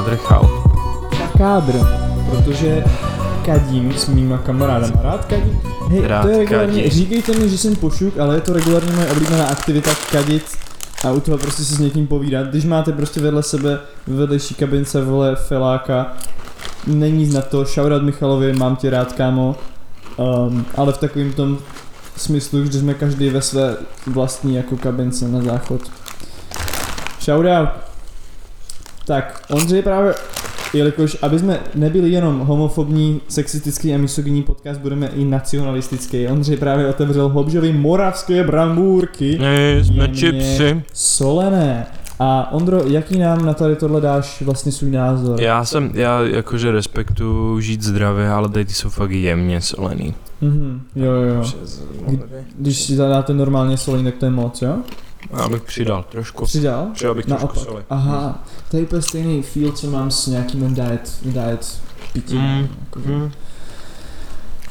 Kádr, chal. Kádr, protože kadím s mýma kamarádama. Rád kadím. Hej, Rád to je regulárně, kadíš. říkejte mi, že jsem pošuk, ale je to regulárně moje oblíbená aktivita kadit a u toho prostě si s někým povídat. Když máte prostě vedle sebe v vedlejší kabince vole feláka, není na to, shoutout Michalovi, mám tě rád kámo, um, ale v takovém tom smyslu, že jsme každý ve své vlastní jako kabince na záchod. Shoutout. Tak, Ondřej právě, jelikož aby jsme nebyli jenom homofobní, sexistický a misogynní podcast, budeme i nacionalistický. Ondřej právě otevřel hobžový moravské brambůrky. Ne, jsme čipsy. Solené. A Ondro, jaký nám na tady tohle dáš vlastně svůj názor? Já jsem, já jakože respektuju žít zdravě, ale tady ty jsou fakt jemně solený. Mhm, jo, jo, jo. Když si zadáte normálně solení, tak to je moc, jo? Já bych přidal trošku. Přidal? Přidal bych trošku Naopak. soli. Aha, to je úplně stejný feel, co mám s nějakým diet, diet pitím. Mm, mm.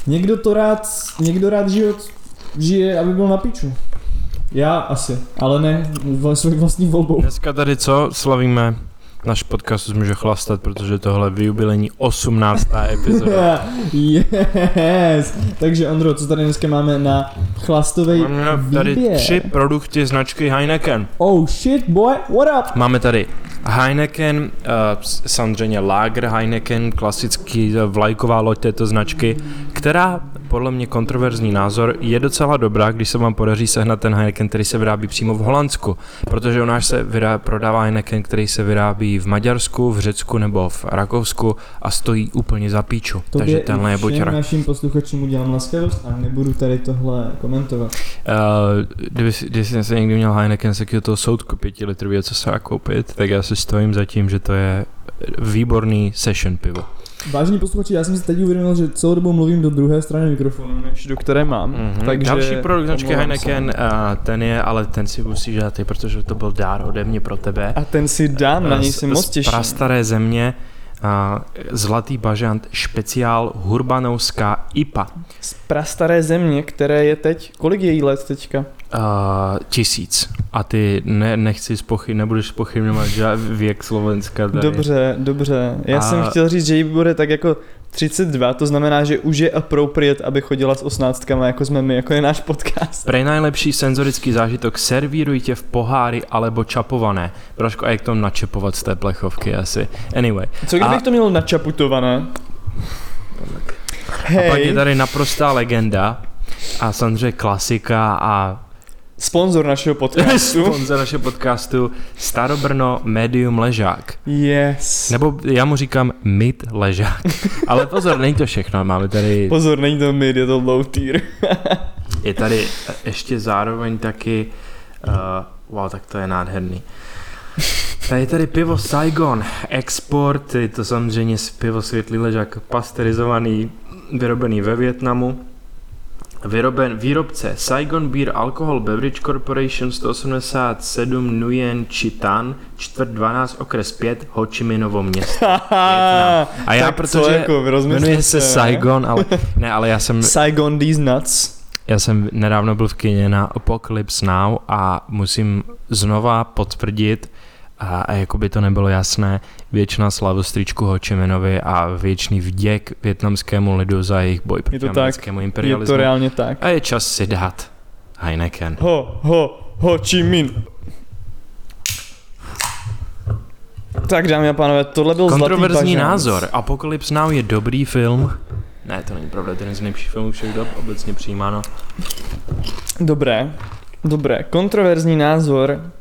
Někdo to rád, někdo rád život žije, aby byl na piču. Já asi, ale ne svou vlastní volbou. Dneska tady co slavíme? Náš podcast už může chlastat, protože tohle je vyjubilení 18. epizoda. yes! Takže Ondro, co tady dneska máme na chlastovej Máme tady výběr? tři produkty značky Heineken. Oh shit boy, what up? Máme tady Heineken, uh, samozřejmě Lager Heineken, klasický eh, vlajková loď této značky, která podle mě kontroverzní názor je docela dobrá, když se vám podaří sehnat ten Heineken, který se vyrábí přímo v Holandsku, protože u nás se vyrá, prodává Heineken, který se vyrábí v Maďarsku, v Řecku nebo v Rakousku a stojí úplně za píču. Tobě Takže tenhle je buď našim posluchačům udělám laskavost a nebudu tady tohle komentovat. Uh, kdyby, si- když jsem se někdy měl Heineken takového toho soudku pětilitrového, co se dá koupit, tak já si stojím za tím, že to je výborný session pivo. Vážení posluchači, já jsem si teď uvědomil, že celou dobu mluvím do druhé strany mikrofonu, než do které mám. Mm-hmm. Takže Další produkt značky Heineken, uh, ten je, ale ten si musíš dát ty, protože to byl dár ode mě pro tebe. A ten si dám, na něj Z- si moc z těším. prastaré země, Zlatý bažant, speciál Hurbanovská IPA. Z prastaré země, které je teď, kolik je jí let teďka? Uh, tisíc. A ty ne, nechci spochy, nebudeš spochybňovat věk Slovenska tady. Dobře, dobře. Já A- jsem chtěl říct, že jí bude tak jako 32, to znamená, že už je appropriate, aby chodila s osnáctkama, jako jsme my, jako je náš podcast. Prej najlepší senzorický zážitok servírujte v pohári alebo čapované. Trošku a jak to načepovat z té plechovky asi. Anyway. Co kdybych A- to měl načaputované? A pak je Hej, tady naprostá legenda a samozřejmě klasika a sponzor našeho podcastu. sponzor našeho podcastu Starobrno Medium Ležák. Yes. Nebo já mu říkám Mid Ležák. Ale pozor, není to všechno. Máme tady, Pozor, není to mid, je to low tier. je tady ještě zároveň taky, uh, wow, tak to je nádherný. Tady je tady pivo Saigon Export, je to samozřejmě pivo světlý ležák pasteurizovaný, vyrobený ve Větnamu. Vyroben, výrobce Saigon Beer Alcohol Beverage Corporation 187 Nguyen Chitan, čtvrt 12 okres 5, Ho Chi Minovo město. Vietnam. A já, Tak protože jako, jmenuje se ne? Saigon, ale ne, ale já jsem, Saigon these nuts. já jsem nedávno byl v kině na Apocalypse Now a musím znova potvrdit, a, a jako by to nebylo jasné, věčná slavostričku Ho Chi Minovi a věčný vděk větnamskému lidu za jejich boj proti Je to tak. americkému Je imperialismu. to reálně tak. A je čas si dát Heineken. Ho, ho, ho Chi Minh. Tak dámy a pánové, tohle byl Kontroverzní zlatý bažant. názor. Apocalypse Now je dobrý film. Ne, to není pravda, to je jeden z nejlepších filmů všech dob, obecně přijímáno. Dobré, dobré. Kontroverzní názor.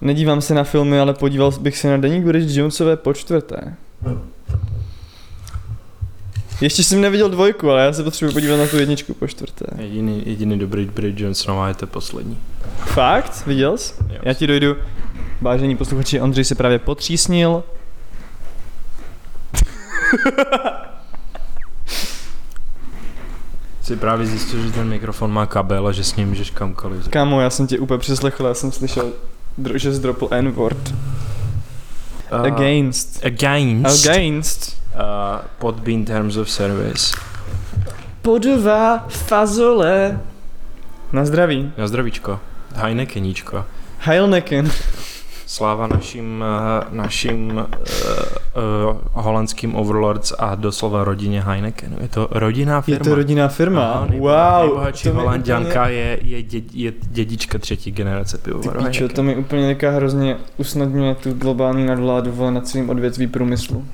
Nedívám se na filmy, ale podíval bych se na Deník Bridget Jonesové po čtvrté. Ještě jsem neviděl dvojku, ale já se potřebuji podívat na tu jedničku po čtvrté. Jediný, jediný dobrý Bridget Johnsonová je to poslední. Fakt? Viděl jsi? Jo. Já ti dojdu. Vážení posluchači, Ondřej se právě potřísnil. Si právě zjistil, že ten mikrofon má kabel a že s ním můžeš kamkoliv. Kámo, já jsem tě úplně přeslechl, já jsem slyšel, že zdropl N-word. Uh, Against. Against. Against. Uh, Podbean Terms of Service. Podová fazole. Na zdraví. Na zdravíčko. Heinekeníčko. Heilnecken. Sláva našim, eh, našim uh, uh, holandským overlords a doslova rodině Heineken. Je to rodinná firma. Je to rodinná firma? Aha, nejbo, wow. Nejbohatší holanděnka úplně- je, je, dě, je dědička třetí generace Ty pivovaru píčo, Heineken. to mi úplně nějaká hrozně usnadňuje tu globální nadvládu vole na celým odvětví průmyslu.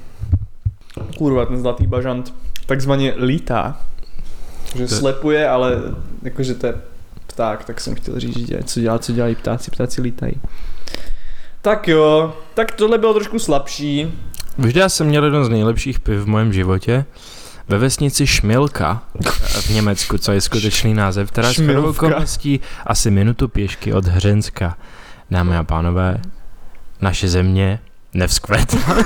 Kurva, ten zlatý bažant takzvaně lítá. Že To- slepuje, ale jakože to je pták, tak jsem chtěl říct, že co dělá, co dělají ptáci, ptáci lítají. Tak jo, tak tohle bylo trošku slabší. Že já jsem měl jeden z nejlepších piv v mém životě ve vesnici Šmilka v Německu, co je skutečný název, která je okolností asi minutu pěšky od Hřenska. Dámy a pánové, naše země nevzkvetla.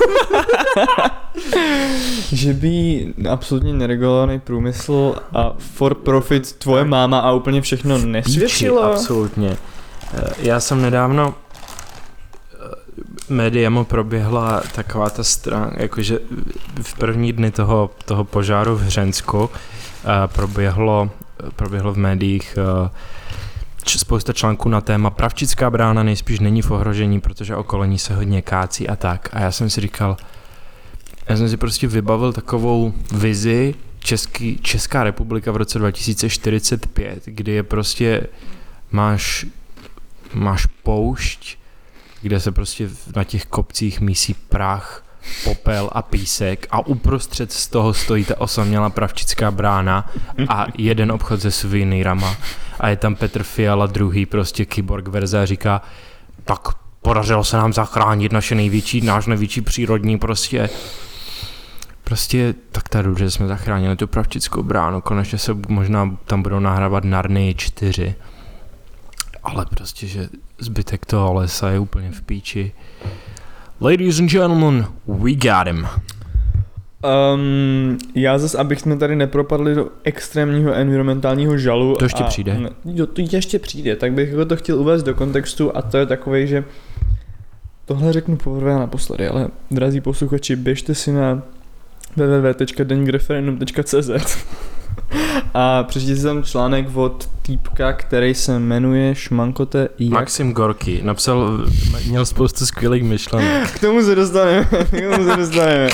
Že by absolutně neregulovaný průmysl a for profit tvoje máma a úplně všechno nesvědčilo. Absolutně. Eh, Já jsem nedávno eh, médiama proběhla taková ta stránka, jakože v první dny toho, toho požáru v Hřensku eh, proběhlo, proběhlo v médiích eh, spousta článků na téma Pravčická brána nejspíš není v ohrožení, protože okolo ní se hodně kácí a tak. A já jsem si říkal, já jsem si prostě vybavil takovou vizi Český, Česká republika v roce 2045, kdy je prostě máš, máš poušť, kde se prostě na těch kopcích mísí prach, popel a písek a uprostřed z toho stojí ta osamělá pravčická brána a jeden obchod se suvenýrama a je tam Petr Fiala druhý prostě kyborg verze a říká tak podařilo se nám zachránit naše největší, náš největší přírodní prostě Prostě tak ta že jsme zachránili tu pravčickou bránu, konečně se možná tam budou nahrávat Narny 4. Ale prostě, že zbytek toho lesa je úplně v píči. Ladies and gentlemen, we got him. Um, já zase, abych jsme tady nepropadli do extrémního environmentálního žalu. To ještě a, přijde. Jo, to ještě přijde, tak bych to chtěl uvést do kontextu a to je takový, že tohle řeknu poprvé a naposledy, ale drazí posluchači, běžte si na www.denigreferendum.cz a přečtěte si tam článek od týpka, který se jmenuje Šmankote jak... Maxim Gorky napsal, měl spoustu skvělých myšlenek. K tomu se dostaneme, k tomu se dostaneme.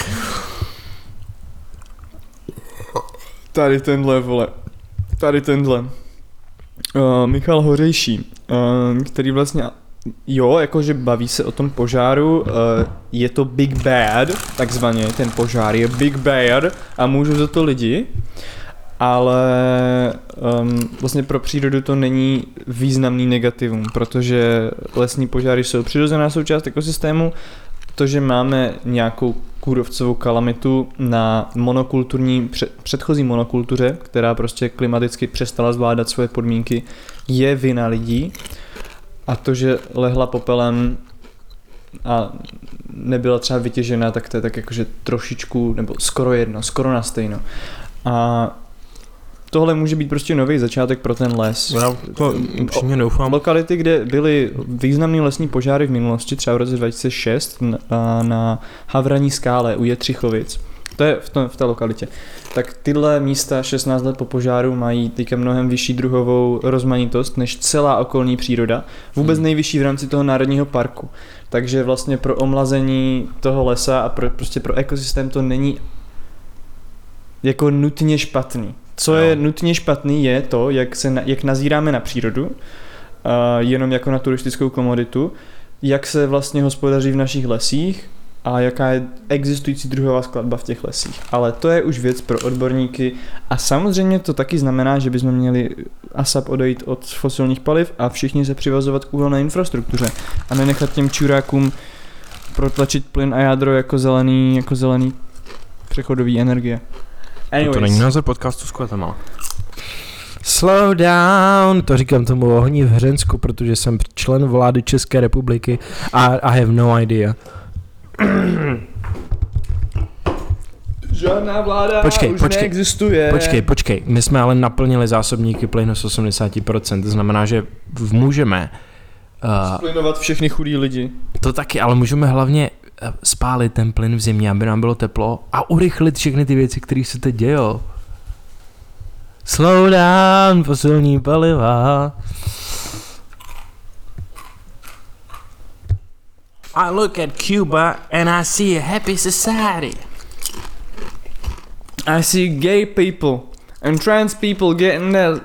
Tady tenhle, vole. Tady tenhle. Uh, Michal Hořejší, uh, který vlastně, jo, jakože baví se o tom požáru, uh, je to Big Bad, takzvaně, ten požár je Big Bad a můžou za to lidi, ale um, vlastně pro přírodu to není významný negativum, protože lesní požáry jsou přirozená součást ekosystému, to, že máme nějakou kůrovcovou kalamitu na monokulturní, před, předchozí monokultuře, která prostě klimaticky přestala zvládat svoje podmínky, je vina lidí. A to, že lehla popelem a nebyla třeba vytěžena, tak to je tak jakože trošičku, nebo skoro jedno, skoro na stejno. A tohle může být prostě nový začátek pro ten les. Já to upřímně doufám. Lokality, kde byly významné lesní požáry v minulosti, třeba v roce 2006 na, na Havraní skále u Jetřichovic, to je v, to, v té lokalitě, tak tyhle místa 16 let po požáru mají teďka mnohem vyšší druhovou rozmanitost než celá okolní příroda, vůbec Hmm. nejvyšší v rámci toho národního parku. Takže vlastně pro omlazení toho lesa a pro, prostě pro ekosystém to není jako nutně špatný. Co Jo. je nutně špatný je to, jak, se na, jak nazíráme na přírodu, uh, jenom jako na turistickou komoditu, jak se vlastně hospodaří v našich lesích a jaká je existující druhová skladba v těch lesích. Ale to je už věc pro odborníky a samozřejmě to taky znamená, že bychom měli ASAP odejít od fosilních paliv a všichni se přivazovat k uhelné infrastruktuře a nenechat těm čurákům protlačit plyn a jádro jako zelený, jako zelený přechodový energie. No To není název podcastu s kvetama. Slow down, to říkám tomu ohni v Hřensku, protože jsem člen vlády České republiky a I have no idea. Žádná vláda Počkej, už počkej, neexistuje. Počkej, počkej, my jsme ale naplnili zásobníky plynu z 80%, to znamená, že v- můžeme uh, Splynovat všechny chudí lidi. to taky, ale můžeme hlavně spálit ten plyn v zimě, aby nám bylo teplo a urychlit všechny ty věci, které se teď dějou. Slow down, fosilní paliva. I look at Cuba and I see a happy society. I see gay people and trans people getting their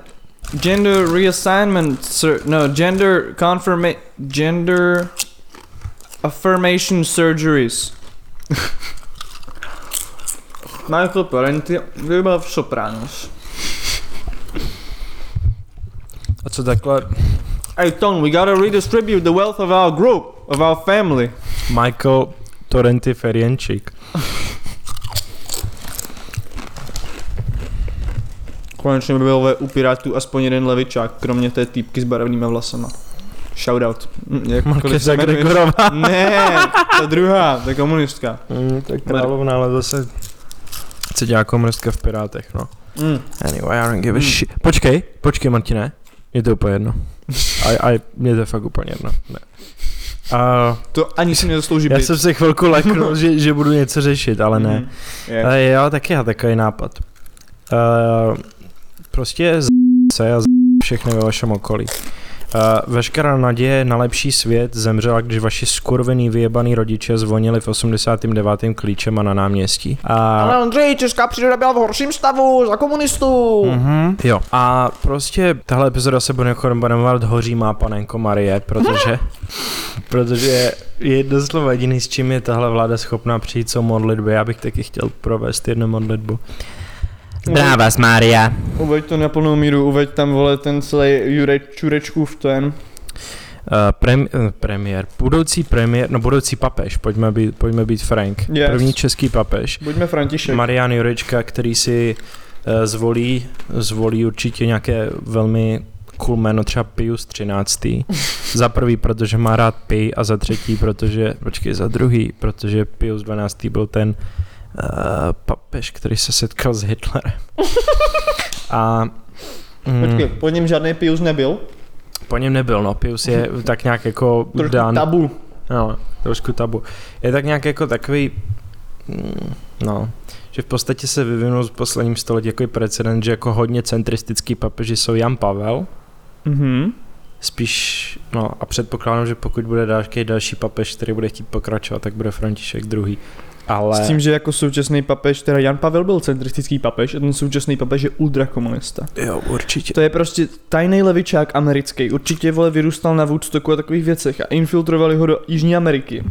gender reassignment, sur- no, gender confirma- gender affirmation surgeries. Michael Parenti byl v Sopranos. A co takhle Hey Tom, we gotta redistribute the wealth of our group, of our family. Michael Torrenty Ferienčík? Konečně by byl ve, u Pirátů aspoň jeden levičák, kromě té týpky s barevnýma vlasama. Shoutout. Hm, jakkoliv Markéza se Gregorová. Ne, ta druhá, ta komunistka. Mm, tak královna, ale zase co dělá komunistka v Pirátech, no. Mm. Anyway, I don't give a Hmm. shit. Počkej, počkej Martine. Je to úplně jedno. A, a mě to je fakt úplně jedno. Ne. A To ani si nezaslouží já být. jsem se chvilku leknul, že, že budu něco řešit, ale ne. Mhm. Je. Ale já taky já takový nápad. Uh, prostě z se a z všechny ve vašem okolí. Uh, veškerá naděje na lepší svět zemřela, když vaši skurvený vyjebaný rodiče zvonili v 89. klíčem a na náměstí. A Ale Andrej, česká příroda byla v horším stavu za komunistů. Mhm, jo. A prostě tahle epizoda se bude jmenovat Hoří má panenko Marie, protože, protože je doslova jediný, s čím je tahle vláda schopná přijít jsou modlitby. Já bych taky chtěl provést jednu modlitbu. Vás, Mária. Uveď to na plnou míru, uveď tam vole ten celý Jurek Čurečkův ten. Uh, prem, uh, premiér, budoucí premiér, no budoucí papež, pojďme být, pojďme být Frank. Yes. První český papež. Buďme František. Marian Jurečka, který si uh, zvolí, zvolí určitě nějaké velmi cool jméno, třeba Pius 13. za prvý, protože má rád pi a za třetí, protože, počkej, za druhý, protože Pius 12. byl ten uh, papež, který se setkal s Hitlerem. a mm, Počkej, po něm žádný Pius nebyl. po něm nebyl, no, Pius je tak nějak jako Trošku dán, tabu. No, trošku tabu. Je tak nějak jako takový, mm, no, že v podstatě se vyvinul v posledním století jako precedent, že jako hodně centristický papeži jsou Jan Pavel, Mhm. spíš, no a předpokládám, že pokud bude další další papež, který bude chtít pokračovat, tak bude František druhý. Ale S tím, že jako současný papež, teda Jan Pavel byl centristický papež a ten současný papež je ultrakomunista. jo, určitě. To je prostě tajný levičák americký. Určitě vole vyrůstal na Woodstocku a takových věcech a infiltrovali ho do Jižní Ameriky.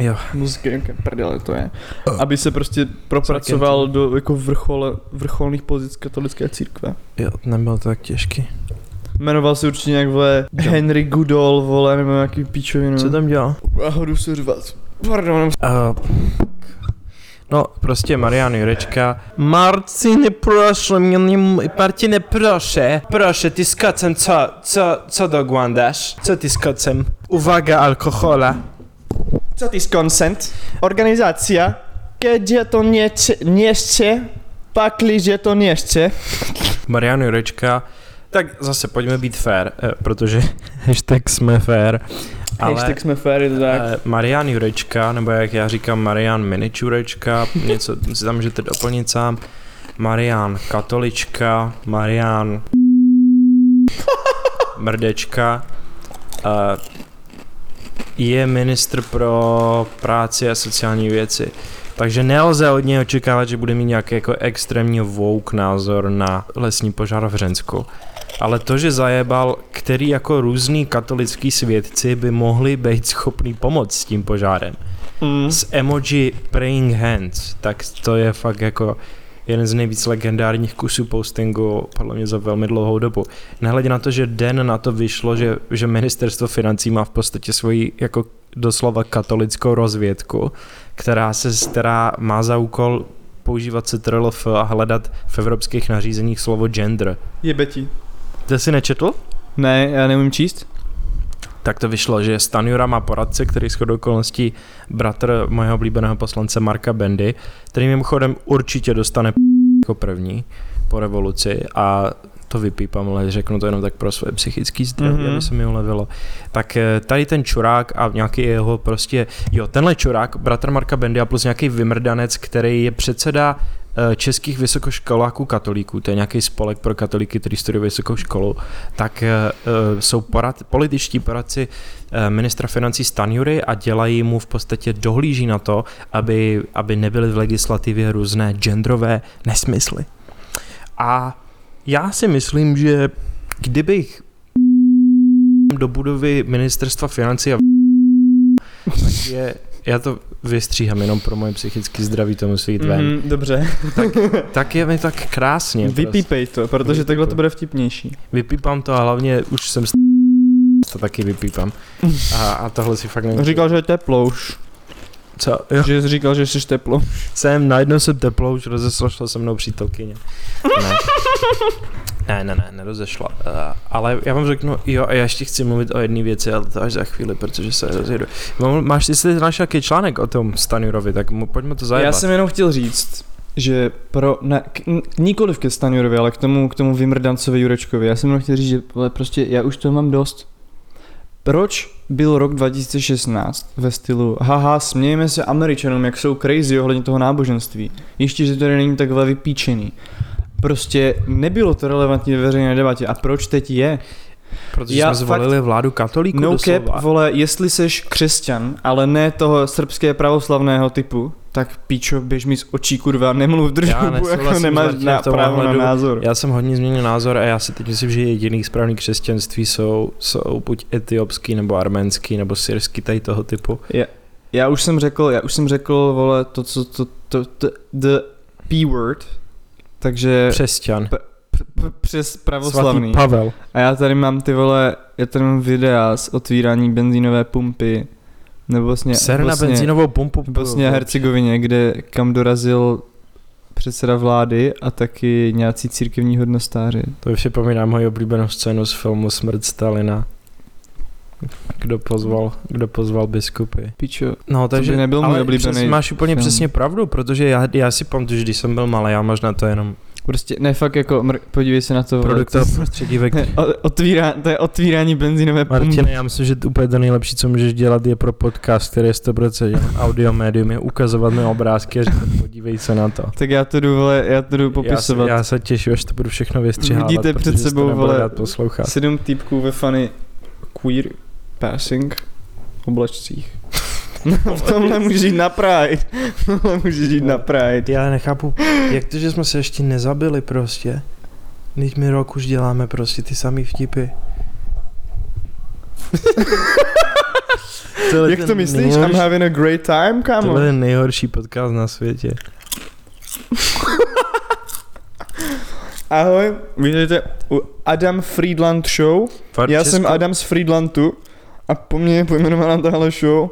Jo. Muziky, jaké prdele to je. Aby se prostě propracoval do jako vrchole, vrcholných pozic katolické církve. Jo, nebylo to tak těžký. Jmenoval se určitě nějak vole. Henry Goodall, vole, nebo nějaký píčovinu. Co tam dělal? Já ho jdu se řvat. Pardon. Uh, no, prostě Marian Jurečka. Marcine, proszę mnie, nie, Marcine, proszę, proszę, ty z kocem co, co, co doglądasz? Co ty z kocem? Uwaga, alkohola. Co ty z consent? Organizacja, kiedy to nie, nie chce, pakli, že to nie chce. Marian Jurečka, tak zase pojďme být fair, protože hashtag jsme fair. Ale Hashtag jsme fair, je to tak. Marian Jurečka, nebo jak já říkám Marian Miničurečka, něco si tam můžete doplnit sám. Marian Katolička, Marian Mrdečka, je ministr pro práci a sociální věci. Takže nelze od něj očekávat, že bude mít nějaký jako extrémně woke názor na lesní požár v Hřensku. Ale to, že zajebal, který jako různý katolický svědci by mohli být schopný pomoct s tím požárem. Mm. S emoji praying hands, tak to je fakt jako jeden z nejvíc legendárních kusů postingu podle mě za velmi dlouhou dobu. Nehledě na to, že den na to vyšlo, že, že ministerstvo financí má v podstatě svoji jako doslova katolickou rozvědku, která, se, která má za úkol používat CTRLF a hledat v evropských nařízeních slovo gender. Jebe ti. To jsi nečetl? Ne, já neumím číst. Tak to vyšlo, že Stanjura má poradce, který shodou okolností bratr mojeho oblíbeného poslance Marka Bendy, který mimochodem určitě dostane jako první po revoluci a to vypípám, ale řeknu to jenom tak pro svoje psychické zdraví, Mhm. mm-hmm. aby se mi ulevilo. Tak eh, tady ten čurák a nějaký jeho prostě, jo, tenhle čurák, bratr Marka Bendy a plus nějaký vymrdanec, který je předseda českých vysokoškoláků katolíků, to je nějaký spolek pro katolíky, který studují vysokou školu, tak eh, eh, jsou porad, političtí poradci ministra financí Stanjury a dělají mu v podstatě dohlíží na to, aby, aby nebyly v legislativě různé genderové nesmysly. A já si myslím, že kdybych do budovy ministerstva financí a tak je, já to vystříhám jenom pro moje psychické zdraví, to musí jít ven. Mm, dobře. Tak, tak je mi tak krásně. Prostě. Vypípej to, protože Vypípej. takhle to bude vtipnější. Vypípám to a hlavně už jsem to taky vypípám. A, a tohle si fakt nevím. Říkal, že je teplo už. Co? Jo. Že jsi říkal, že jsi teplo. Jsem, najednou jsem teplo, už rozeslošla se mnou přítelkyně. Ne. Ne, ne, ne, nerozešla. Uh, ale já vám řeknu, jo, a já ještě chci mluvit o jedné věci, ale to až za chvíli, protože se rozjedu. Máš, jestli náš nějaký článek o tom Stanurovi, tak mu, pojďme to zajebat. Já jsem jenom chtěl říct, že pro, ne, k, nikoliv ke Stanurovi, ale k tomu, k tomu Vymrdancovi Jurečkovi, já jsem jenom chtěl říct, že prostě já už to mám dost. Proč byl rok 2016 ve stylu haha, smějeme se Američanům, jak jsou crazy ohledně toho náboženství. Ještě, že to není takhle vypíčený. Prostě nebylo to relevantní ve veřejné debatě. A proč teď je? Protože Já jsme zvolili fakt, vládu katolíků No cap, vole, jestli seš křesťan, ale ne toho srbské pravoslavného typu, tak píčo, běž mi z očí, kurva, nemluv držbu, jako nemáš na právo na názor. Já jsem hodně změnil názor a já si teď myslím, že jediný správný křesťanství jsou, jsou buď etiopský, nebo arménský, nebo syrský, tady toho typu. Já, já už jsem řekl, já už jsem řekl, vole, to, co, to, to, to, the P-word, takže... Křesťan. P- p- přes pravoslavný. Svatý Pavel. A já tady mám ty vole, já tady mám videa z otvírání benzínové pumpy. Nebo vlastně... Ser na vlastně, benzínovou pumpu. Vlastně Hercegovině, kde kam dorazil předseda vlády a taky nějací církevní hodnostáři. To už připomíná moji oblíbenou scénu z filmu Smrt Stalina. Kdo pozval, kdo pozval biskupy. Pičo, no, takže, to by nebyl můj oblíbený přes, máš úplně film. přesně pravdu, protože já, já si pamatuju, že když jsem byl malý, já možná to jenom Prostě, ne, fakt jako, mr- podívej se na to. Produktové prostředí, ve otvírá, to je otvírání benzínové pumpy. Martine, já myslím, že to úplně to nejlepší, co můžeš dělat, je pro podcast, který je 100% audio médium, je ukazovat mi obrázky a říkat, podívej se na to. Tak já to jdu, vole, já to jdu popisovat. Já se, já se těším, až to budu všechno vystřihávat, Vidíte před sebou, vole, sedm týpků ve funny queer passing oblačcích. No, v tomhle můžeš jít na Pride. V tomhle můžeš jít na Pride. Já nechápu, jak to, že jsme se ještě nezabili prostě. Teď my rok už děláme prostě ty samý vtipy. Jak to myslíš? Nejhorší... I'm having a great time, kámo. To je nejhorší podcast na světě. Ahoj, vítejte u Adam Friedland Show. Já Česko? jsem Adam z Friedlandu a po mně je pojmenovaná tahle show.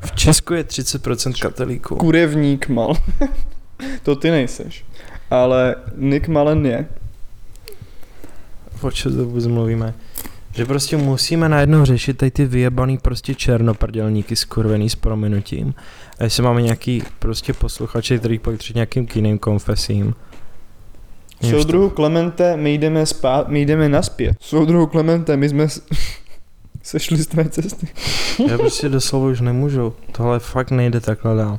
V Česku je 30% katolíků. Kurevník mal. to ty nejseš. Ale Nick Malen je. O čem to vůbec mluvíme? Že prostě musíme najednou řešit tady ty vyjebaný prostě černoprdělníky skurvený s prominutím. A jestli máme nějaký prostě posluchače, který před nějakým jiným konfesím. Soudruhu Klemente, my jdeme, spát, my jdeme naspět. Soudruhu Klemente, my jsme sešli z tvé cesty. Já prostě doslova už nemůžu. Tohle fakt nejde takhle dál.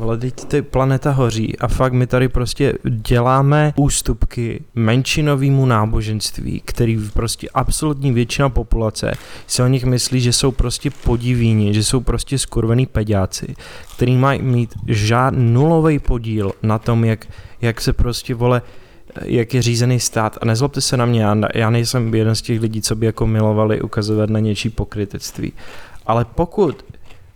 Ale teď ty planeta hoří a fakt my tady prostě děláme ústupky menšinovému náboženství, který prostě absolutní většina populace si o nich myslí, že jsou prostě podivíni, že jsou prostě skurvený peďáci, který mají mít žádný nulový podíl na tom, jak, jak se prostě vole jak je řízený stát. A nezlobte se na mě, já, já nejsem jeden z těch lidí, co by jako milovali ukazovat na něčí pokrytectví. Ale pokud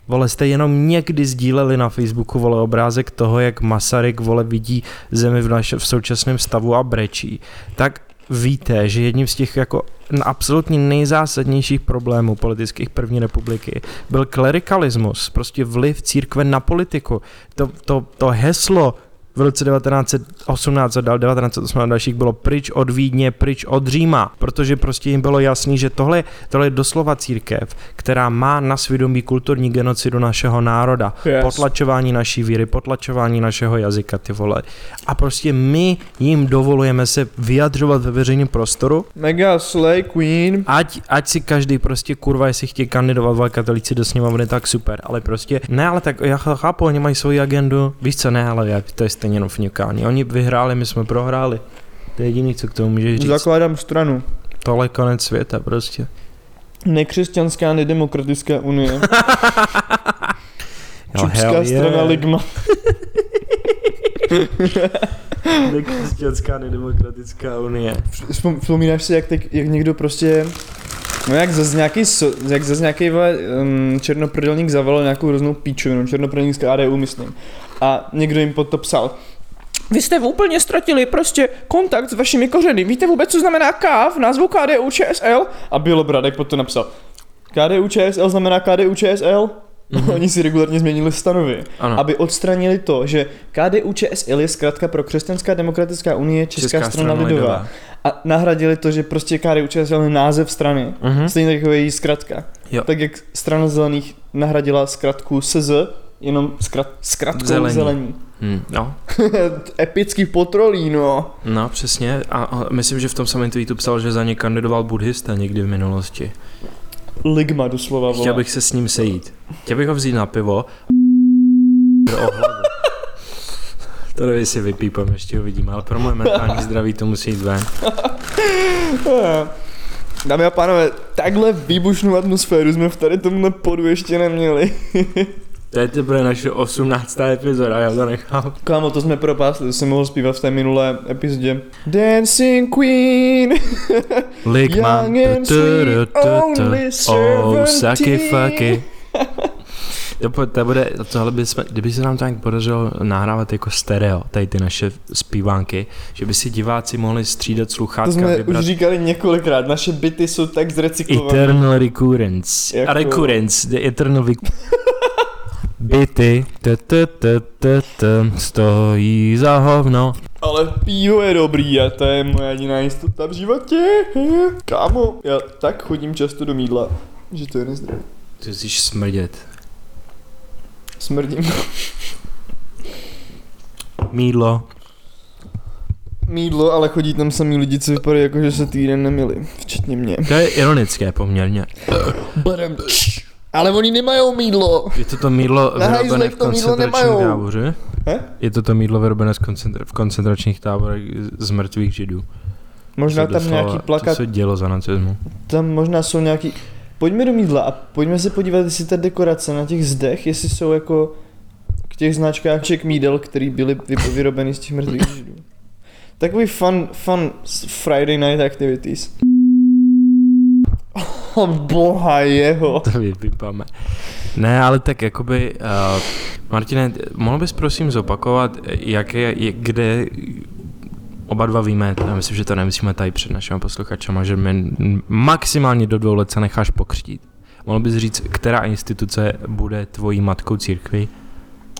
Vole, jste jenom někdy sdíleli na Facebooku, vole, obrázek toho, jak Masaryk, vole, vidí zemi v, naš, v současném stavu a brečí, tak víte, že jedním z těch jako absolutně nejzásadnějších problémů politických první republiky byl klerikalismus, prostě vliv církve na politiku. To, to, to heslo v roce 1918 a dal 1918 dalších bylo pryč od Vídně, pryč od Říma, protože prostě jim bylo jasný, že tohle, tohle je doslova církev, která má na svědomí kulturní genocidu našeho národa, yes. potlačování naší víry, potlačování našeho jazyka, ty vole. A prostě my jim dovolujeme se vyjadřovat ve veřejném prostoru. Mega slay queen. Ať, ať si každý prostě kurva, jestli chtějí kandidovat v katolíci do sněmovny, tak super, ale prostě ne, ale tak já chápu, oni mají svoji agendu, víš co, ne, ale to je stejně jenom fňukání. Oni vyhráli, my jsme prohráli. To je jediný, co k tomu může říct. Zakládám stranu. Tohle je konec světa prostě. Nekřesťanská nedemokratická unie. Čupská hell strana yeah. Ligma. Nekřesťanská nedemokratická unie. Vzpom- Vzpomínáš si, jak, teď, jak někdo prostě No jak zase nějaký, jak zase nějaký vole, um, černoprdelník zavolal nějakou hroznou píčovinu, černoprdelník z KDU myslím. A někdo jim pod to psal. Vy jste úplně ztratili prostě kontakt s vašimi kořeny. Víte vůbec, co znamená K v názvu KDU ČSL? A Bělobradek pod to napsal. KDU ČSL znamená KDU ČSL? Mm-hmm. Oni si regulárně změnili stanovy, Ano. aby odstranili to, že KDU ČSL je zkrátka pro Křesťanská demokratická unie Česká, Česká strana, strana lidová. A nahradili to, že prostě KDU ČSL je název strany. Mhm. Stejně jako její zkratka. Jo. Tak jak strana zelených nahradila zkratku SZ, jenom zkrat, zkratkou Zelení. zelení. zelení. Hm, no, Epický potrolí, no. no, přesně. A, a myslím, že v tom samém tweetu psal, že za ně kandidoval buddhista někdy v minulosti. Ligma doslova, vole. Chtěl bych se s ním sejít. Chtěl bych ho vzít na pivo. To nevím, jestli vypípám, ještě ho vidím, ale pro moje mentální zdraví to musí jít ven. Dámy a pánové, takhle výbušnou atmosféru jsme v tady tomhle podu ještě neměli. To je teprve naše 18. epizoda, já to nechám. Kámo, to jsme propásli, to jsem mohl zpívat v té minulé epizodě. Dancing Queen, tu, tu, only oh, seventeen. faky. To, to bude, tohle by jsme, kdyby se nám tak podařilo nahrávat jako stereo, tady ty naše zpívánky, že by si diváci mohli střídat To sluchátka, jsme vybrat už říkali několikrát, naše byty jsou tak zrecyklované. Eternal Recurrence. Jako- A Recurrence, the Eternal Vic... Byty, t, t, t, t, t, stojí za hovno. Ale pivo je dobrý a to je moje jediná jistota v životě. Kámo, já tak chodím často do mídla, že to je nezdravý. Ty musíš smrdět. Smrdím. Mídlo. Mídlo, ale chodí tam samý lidi, co vypadají jako, že se týden nemili. Včetně mě. To je ironické poměrně. Ale oni nemají mídlo. Je to to mídlo Na vyrobené v koncentračním táboře? Je to to mídlo vyrobené koncentra- v koncentračních táborech z mrtvých židů. Možná tam doslova- nějaký plakat, To se dělo za nacismu. tam možná jsou nějaký... Pojďme do mídla a pojďme se podívat, jestli ta dekorace na těch zdech, jestli jsou jako k těch značkách ček mídel, který byly vy- vyrobeny z těch mrtvých židů. Takový fun, fun Friday night activities. Oh, boha jeho. To vypípáme. Ne, ale tak jakoby, uh, Martine, mohl bys prosím zopakovat, jak je, je, kde oba dva víme, já myslím, že to nemusíme tady před našimi posluchačama, že mě maximálně do dvou let se necháš pokřtít. Mohl bys říct, která instituce bude tvojí matkou církvi?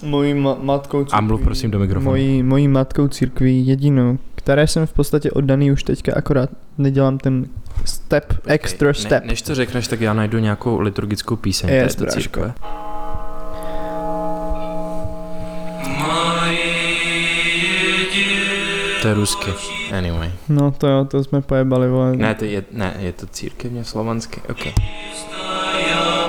Mojí ma- matkou církví. A mluv prosím do mikrofonu. Mojí, mojí matkou církví jedinou, které jsem v podstatě oddaný už teďka, akorát nedělám ten step, extra Ne, step. než to řekneš, tak já najdu nějakou liturgickou píseň této bráško. církve. To je rusky. Anyway. No to jo, to jsme pojebali, vole. Ne, to je, ne, je to církevně slovanské. Ok. No,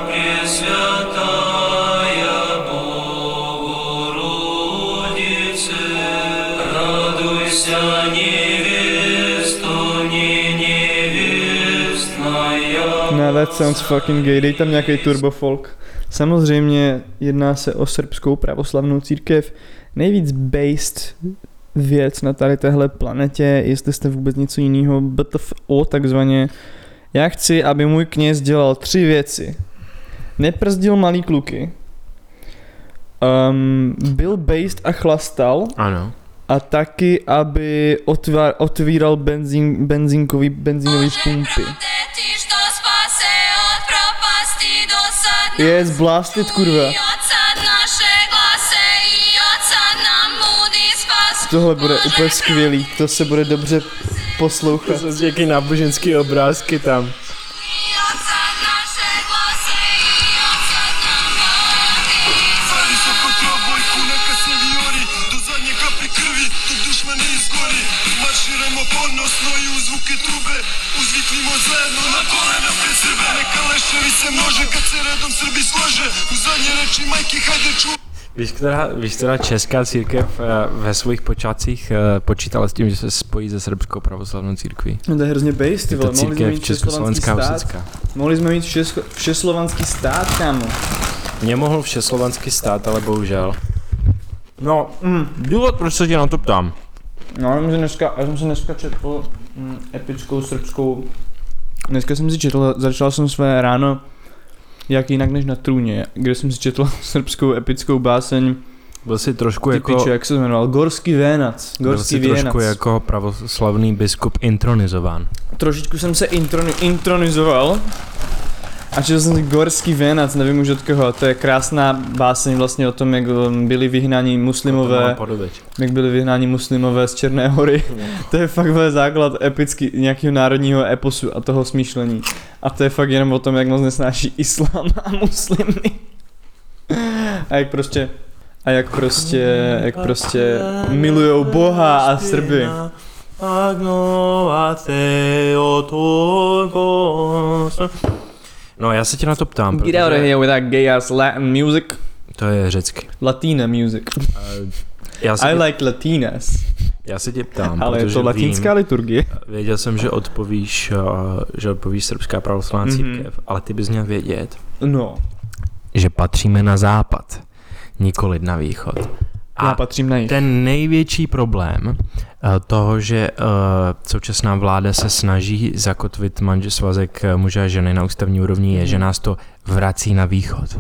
that sounds fucking gay, dej tam nějaký turbo folk. Samozřejmě jedná se o srbskou pravoslavnou církev, nejvíc based věc na tady téhle planetě, jestli jste vůbec něco jiného, BTFO takzvaně. Já chci, aby můj kněz dělal tři věci. Neprzdil malý kluky, um, byl based a chlastal Ano. a taky, aby otvíral benzín, benzínkový, benzínový pumpy. Je zblástit, kurva. Tohle bude úplně skvělý, to se bude dobře poslouchat. To jsou nějaký náboženský obrázky tam. Víš, která, víš, která česká církev eh, ve svých počátcích eh, počítala s tím, že se spojí se srbskou pravoslavnou církví? No to je hrozně base, ty vole. Mohli jsme církev mít československá stát. husitská. Mohli jsme mít všesko, všeslovanský stát, kámo. Mě mohl všeslovanský stát, ale bohužel. No, Mm. důvod, proč se tě na to ptám. No, já jsem si dneska, já jsem si dneska četl mm, epickou srbskou... Dneska jsem si četl, začal jsem své ráno jak jinak než na trůně, kde jsem si četl srbskou epickou báseň, Byl jsi trošku ty jako... pičo, jak se jmenoval, Gorský vénac, byl Gorský jsi věnac. trošku jako pravoslavný biskup intronizován. Trošičku jsem se introni, intronizoval a četl jsem Gorský vénac, nevím už od koho, to je krásná báseň vlastně o tom, jak um, byli vyhnáni muslimové, jak byli vyhnáni muslimové z Černé hory. To je fakt základ epický nějakého národního eposu a toho smýšlení. A to je fakt jenom o tom, jak moc nesnáší islám a muslimy. A jak prostě a jak prostě, jak prostě milujou Boha a Srby. No já se tě na to ptám, Get out of protože here with that gay ass Latin music. to je řecky. Latina music. Já se, I tě, like Latinas. já se tě ptám, Ale je to latinská vím, liturgie. věděl jsem, že odpovíš, eh, že odpovíš srbská pravoslavná Mhm. církev, ale ty bys měl vědět, No, že patříme na západ, nikoli na východ. Já A patřím na jich. ten největší problém eh, toho, že eh, současná vláda se snaží zakotvit manžel svazek eh, muže a ženy na ústavní úrovni, je, Mhm. že nás to vrací na východ.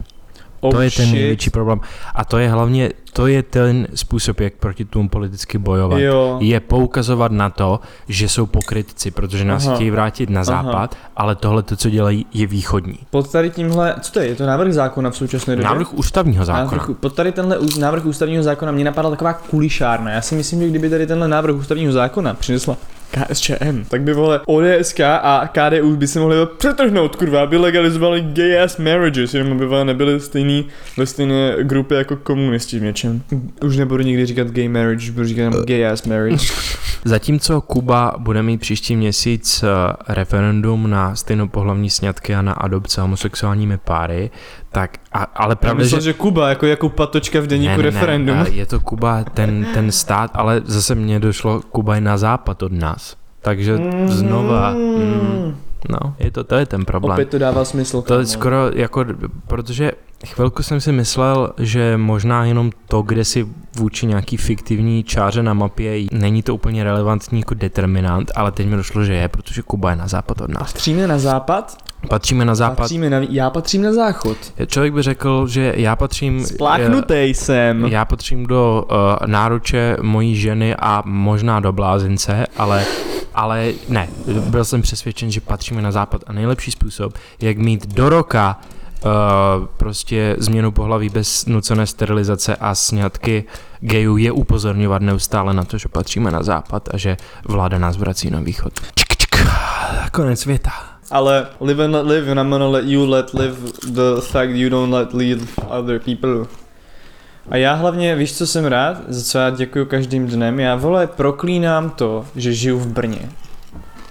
Oh, to je ten největší problém. A to je hlavně, to je ten způsob, jak proti tomu politicky bojovat. Jo. Je poukazovat na to, že jsou pokrytci, protože nás Aha. chtějí vrátit na západ, ale tohle, to, co dělají, je východní. Pod tady tímhle, co to je? Je to návrh zákona v současné době? Návrh ústavního zákona. Návrh, pod tady tenhle návrh ústavního zákona mě napadla taková kulišárna. Já si myslím, že kdyby tady tenhle návrh ústavního zákona přinesla KSČM, tak by vole ODSK a KDU by se mohli přetrhnout, kurva, aby legalizovali gay ass marriages, jenom aby vole nebyli stejný ve stejné grupě jako komunisti v něčem. Už nebudu nikdy říkat gay marriage, už budu říkat jenom gay ass marriage. Zatímco Kuba bude mít příští měsíc eh, referendum na stejnopohlavní sňatky a na adopce homosexuálními páry, tak, a, ale pravda, myslel, že... že Kuba, jako jako patočka v deníku Ne, ne, ne, referendum. eh, je to Kuba, ten, ten stát, ale zase mně došlo, Kuba je na západ od nás. Takže znova, mm, no, je to, to je ten problém. Opět to dává smysl. To je kámo. skoro jako, protože chvilku jsem si myslel, že možná jenom to, kde si vůči nějaký fiktivní čáře na mapě, není to úplně relevantní jako determinant, ale teď mi došlo, že je, protože Kuba je na západ od nás. Patříme na západ? Patříme na západ. Patříme na, já patřím na záchod. Člověk by řekl, že já patřím... Spláchnutej jsem. Já patřím do uh, náruče mojí ženy a možná do blázince, ale, ale ne, byl jsem přesvědčen, že patříme na západ a nejlepší způsob, jak mít do roka uh, prostě změnu pohlaví bez nucené sterilizace a sňatky gayů je upozorňovat neustále na to, že patříme na západ a že vláda nás vrací na východ. Čik, čik. Konec světa. Ale live and let live and I'm gonna let you let live the fact you don't let live other people. A já hlavně, víš co jsem rád, za co já děkuji každým dnem, já vole proklínám to, že žiju v Brně.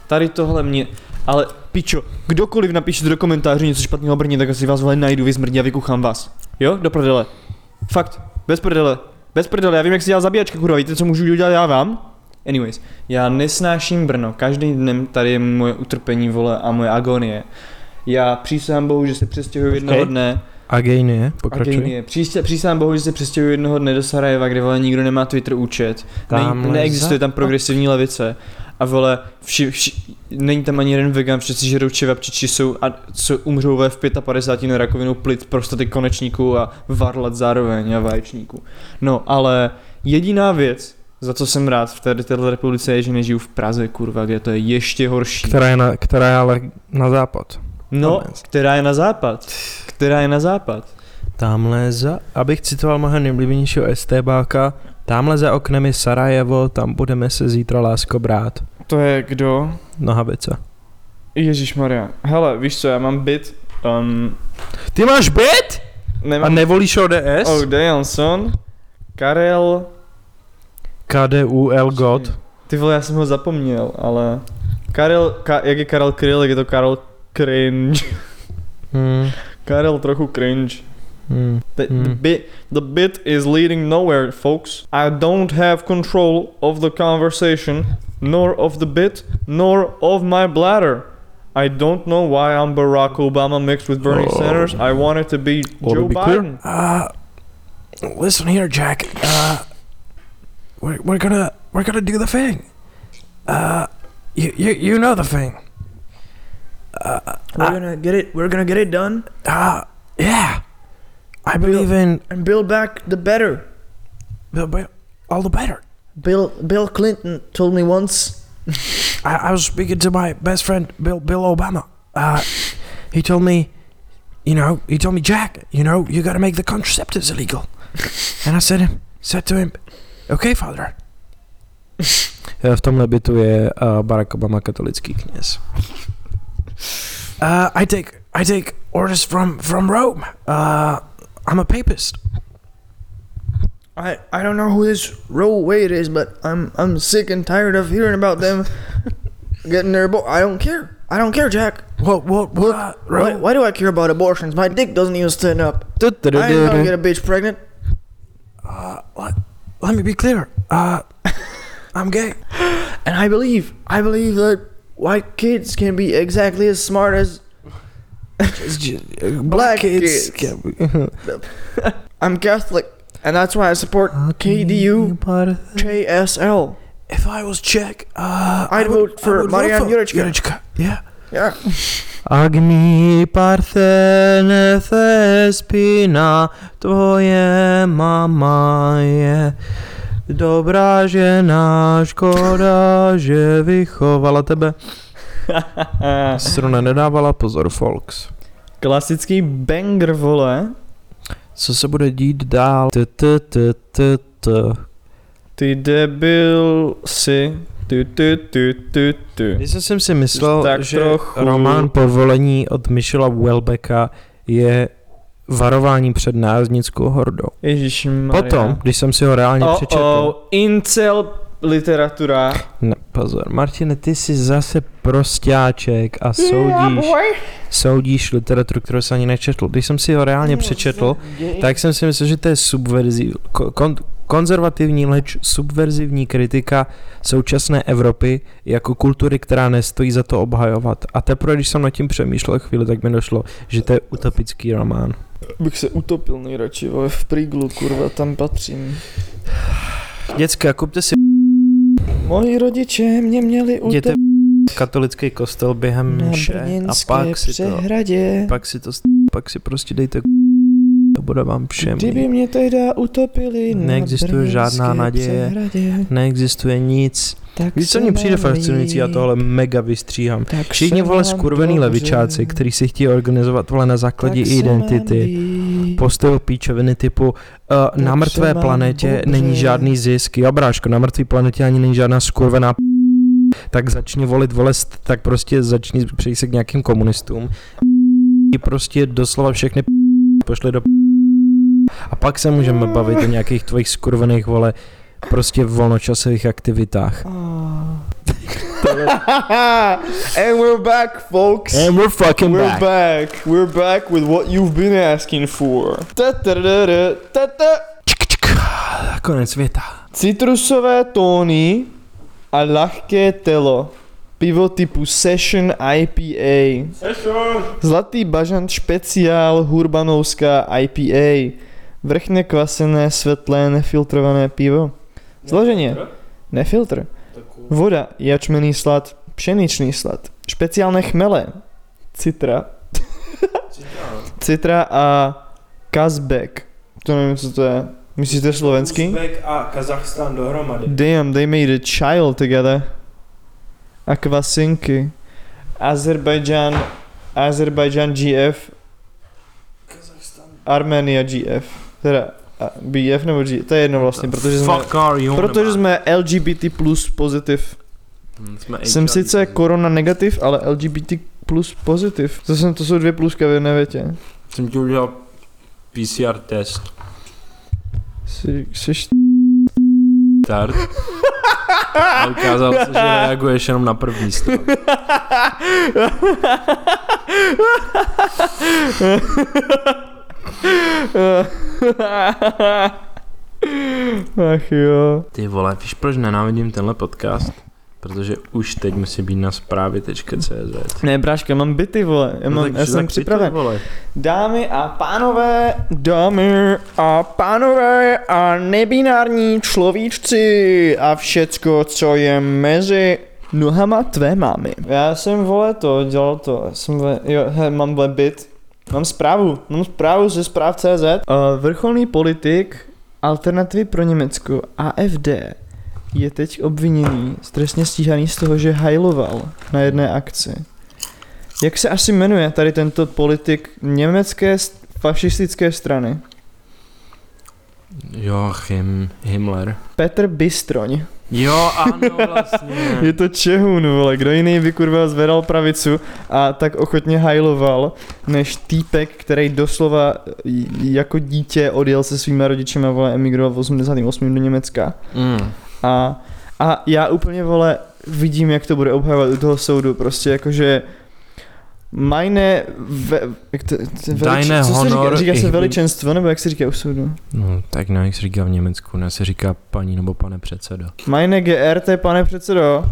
Tady tohle mě, ale pičo, kdokoliv napíše do komentářů něco špatného o Brně, tak asi vás vole najdu, vyzmrdí a vykuchám vás. Jo, do prdele. Fakt, bez prdele. Bez prdele, já vím, jak se dělá zabíjačka, kurva, víte, co můžu udělat já vám? Anyways, já nesnáším Brno, každým dnem tady je moje utrpení, vole, a moje agonie. Já přísahám Bohu, že se přestěhuju jednoho dne, A gejnie, Agenie. Příště, přísahám bohu, že se přestěhuju jednoho dne do Sarajeva, kde vole nikdo nemá Twitter účet. Ne, Tamhle neexistuje tam progresivní levice. A vole, vši, vši, není tam ani jeden vegan, protože si žerou čevapčiči jsou a co umřou ve v 55 na rakovinu plic, prostaty konečníků a varlat zároveň a vaječníků. No, ale jediná věc, za co jsem rád v této, této republice je, že nežiju v Praze, kurva, kde to je ještě horší. Která je, na, která je ale na západ. No, která je na západ. Která je na západ. Tamhle za, abych citoval mého nejoblíbenějšího STBáka, tamhle za oknem je Sarajevo, tam budeme se zítra lásko brát. To je kdo? Nohavice. Ježíš Maria. Hele, víš co, já mám byt. Um, Ty máš byt? A nemám... nevolíš ODS? Oh, Dejanson. Karel... KDUL God. Ty vole, já jsem ho zapomněl, ale... Karel, ka, jak je Karel Kryl, jak je to Karel Cringe. Hmm. Karel trochu cringe. Hmm. The, the Hmm. bit the bit is leading nowhere, folks. I don't have control of the conversation, nor of the bit, nor of my bladder. I don't know why I'm Barack Obama mixed with Bernie Oh. Sanders. I wanted to be Well, to Joe be clear- Biden. Uh, listen here, Jack. Uh, we're, we're gonna we're gonna do the thing. Uh, you you, you know the thing. We're gonna get it. We're gonna get it done Uh, yeah. I believe in and build back the better. the, the- all the better. Bill Bill Clinton told me once. I, I was speaking to my best friend Bill Bill Obama. Uh, he told me, you know, he told me, Jack, you know, you got to make the contraceptives illegal. and I said him said to him, okay, father. V tomhle bytu je uh, Barack Obama katolický kněz. Uh, I take I take orders from from Rome. Uh, I'm a papist. I I don't know who this Roe Wade is, but I'm I'm sick and tired of hearing about them getting their abo- I don't care. I don't care, Jack. What what what? Uh, Why, why do I care about abortions? My dick doesn't even stand up. I ain't gonna get a bitch pregnant. Uh, let, let me be clear. Uh, I'm gay. And I believe, I believe that white kids can be exactly as smart as black kids. I'm Catholic, and that's why I support KDU JSL. If I was Czech, uh, I'd I would- vote for Marian Jurečka. Jurečka. Yeah. Yeah. Agni parthene thespina, tvoje mama je dobrá žena, škoda, že vychovala tebe. Struna nedávala pozor, folks. Klasický banger, vole. Co se bude dít dál? T, t, t, t, t. Ty debil si. Tu, tu, tu, tu, tu. Když jsem si myslel, Tak že trochu. román Povolení od Michela Welbecka je varování před nájezdnickou hordou. Ježišmarja. Potom, když jsem si ho reálně Oh, přečetl, oh, incel literatura. Pozor, Martine, ty jsi zase prostáček a soudíš, soudíš literaturu, kterou jsem ani nečetl. Když jsem si ho reálně přečetl, tak jsem si myslel, že to je subverzi, kon, konzervativní, leč subverzivní kritika současné Evropy jako kultury, která nestojí za to obhajovat. A teprve, když jsem nad tím přemýšlel chvíli, tak mi došlo, že to je utopický román. Bych se utopil nejradši, v prýglu, kurva, tam patřím. Děcka, kupte si Moji rodiče mě měli jděte utopit katolický kostel během mše a pak si to, pak si to, pak si prostě dejte bude vám všem. Kdyby mě teda utopili Neexistuje žádná naděje. přehradě, Neexistuje nic. tak Víš, co se mě přijde fascinující, já tohle mega vystříhám. tak Všichni vole skurvený dobře, levičáci, kteří si chtějí organizovat vole na základě tak identity, postují píčoviny typu uh, na mrtvé planetě dobře. není žádný zisk. Jo, bráško, na mrtvé planetě ani není žádná skurvená p- tak začni volit volest, tak prostě začni přejít se k nějakým komunistům. I prostě doslova všechny p- pošli do p- a pak se můžeme bavit o nějakých tvojich skurvených vole prostě volnočasových aktivitách. And we're back, folks. And we're fucking We're back. back. We're back with what you've been asking for. Konec světa. Citrusové tóny a ľahké telo. Pivo typu Session IPA. Zlatý bažant špeciál Hurbanovská IPA. Vrchne kvasené, svetlé, nefiltrované pivo. Zloženie. Nefiltr. Voda, jačmený slad, pšeničný slad. Špeciálne chmele. Citra. Citra a Kazbek. To nevím, co to je. Myslíš, že to je slovenský? Uzbek a Kazachstán dohromady. Damn, they made a child together. A kvasinky. Azerbajdžan, Azerbajdžan GF, Armenia GF. Teda BF nebo G, to je jedno vlastně, protože jsme, protože jsme LGBT plus pozitiv. Hm, jsme Jsem sice korona negativ, ale LGBT plus pozitiv. To, jsem, to jsou dvě pluska v jedné větě. Jsem ti udělal PCR test. Jsi, jsi Start. A ukázalo se, že reaguješ jenom na první stav. Ach jo. Ty vole, víš proč nenávidím tenhle podcast? Protože už teď musí být na zprávy.cz. Ne, bráška, mám byty, vole. Já, No mám, tak já jsem připraven. Vole. Dámy a pánové, dámy a pánové a nebinární človíčci a všecko, co je mezi nohama tvé mámy. Já jsem, vole, to, dělal to, já jsem, vole, jo, he, mám, vole, byt, mám zprávu, mám zprávu ze zpráv.cz. Uh, vrcholný politik alternativy pro Německo AFD je teď obviněný, trestně stíhaný z toho, že hajloval na jedné akci. Jak se asi jmenuje tady tento politik německé st- fašistické strany? Joachim Himmler. Petr Bystroň. Jo, ano, vlastně. Je to Čehun, vole, kdo jiný by kurva zvedal pravicu a tak ochotně hajloval, než týpek, který doslova jako dítě odjel se svými rodičemi, vole, emigroval v 88. do Německa. Mm. A, a já úplně, vole, vidím, jak to bude obhajovat u toho soudu, prostě jakože Meine, ve, jak to, to, Deine co se Honor, říká, říká ich se veličenstvo, nebo jak se říká u soudu? No, tak ne, jak se říká v Německu, ne se říká paní nebo pane předsedo. Meine GRT, pane předsedo,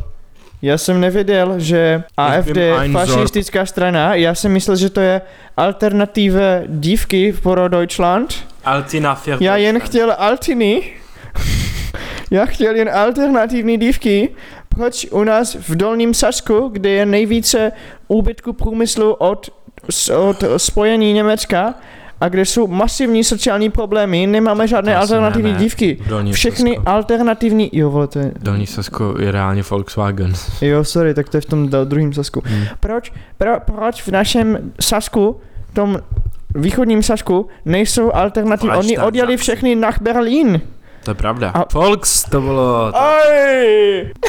já jsem nevěděl, že AFD ein fašistická strana, já jsem myslel, že to je alternative dívky pro Deutschland. Altina für Já jen chtěl altiny. Já chtěl jen alternativní dívky. Proč u nás v Dolním Sasku, kde je nejvíce úbytku průmyslu od, od spojení Německa, a kde jsou masivní sociální problémy, nemáme žádné asi alternativní ne, ne. dívky. V Dolním Všechny Sasku. alternativní, jo vole, to je, Dolní Sasko je reálně Volkswagen. jo sorry, tak to je v tom druhém Sasku. Hmm. Proč, pro, proč v našem Sasku, tom východním Sasku, nejsou alternativní, oni odjeli všechny nach Berlín. To je pravda. A- Volks to bylo... Aj!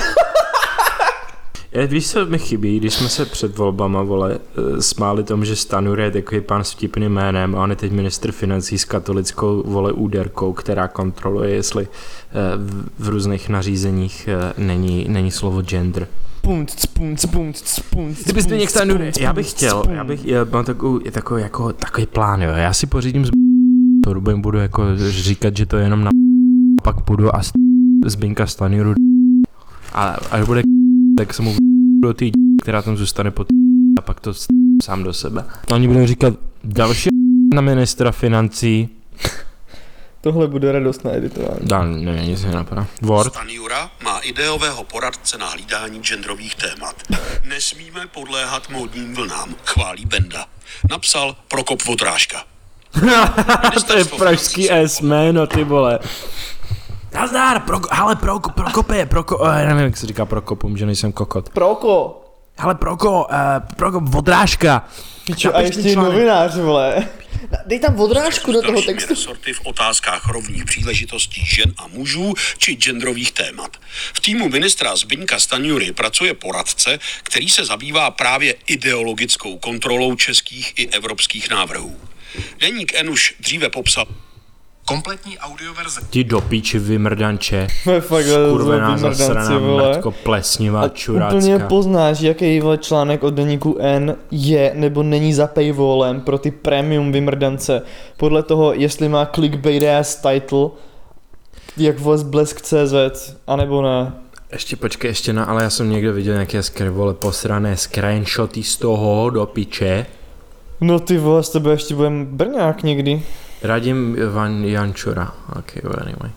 Je, víš, co mi chybí, když jsme se před volbama, vole, eh, smáli tomu, že Stanure je takový pán s vtipným jménem a on je teď ministr financí s katolickou, vole, úderkou, která kontroluje, jestli eh, v, v různých nařízeních eh, není, není slovo gender. Kdyby punc, někdo Stanure, punc, já bych chtěl, já bych, já mám takový, takový, jako, takový plán, jo, já si pořídím z to budu, budu jako říkat, že to je jenom na pak půjdu a zbinka Stanuru a až bude tak se mu do té která tam zůstane pod a pak to sám do sebe. A oni budou říkat další na ministra financí. Tohle bude radost na editování. Dál, ne, nic mi napadá. Word. Stan Jura má ideového poradce na hlídání genderových témat. Nesmíme podléhat módním vlnám, chválí Benda. Napsal Prokop Vodrážka. to je pražský S jméno, ty vole. Nazdar, pro, ale pro, Prokope, proko, eh, nevím, jak se říká Prokopům, že nejsem kokot. Proko! Ale Proko, uh, Proko, Vodrážka. Piču, a ještě novinář, vole. Dej tam odrážku do toho textu. resorty v otázkách rovných příležitostí žen a mužů či genderových témat. V týmu ministra Zbyňka Stanjury pracuje poradce, který se zabývá právě ideologickou kontrolou českých i evropských návrhů. Deník N už dříve popsal Kompletní audioverze Ti do píči vymrdanče. To je fakt Kurvená vymrdanci, zasraná mrtko plesnivá A čurácka. úplně poznáš, jaký vole článek od deníku N je nebo není za paywallem pro ty premium vymrdance. Podle toho, jestli má clickbait ass title, jak vole z Blesk.cz, anebo ne. Ještě počkej, ještě na, ale já jsem někde viděl nějaké skry, vole, posrané screenshoty z toho do piče. No ty vole, s tebe ještě budem Brňák někdy. Radim Van Jančura. Ok, well, anyway.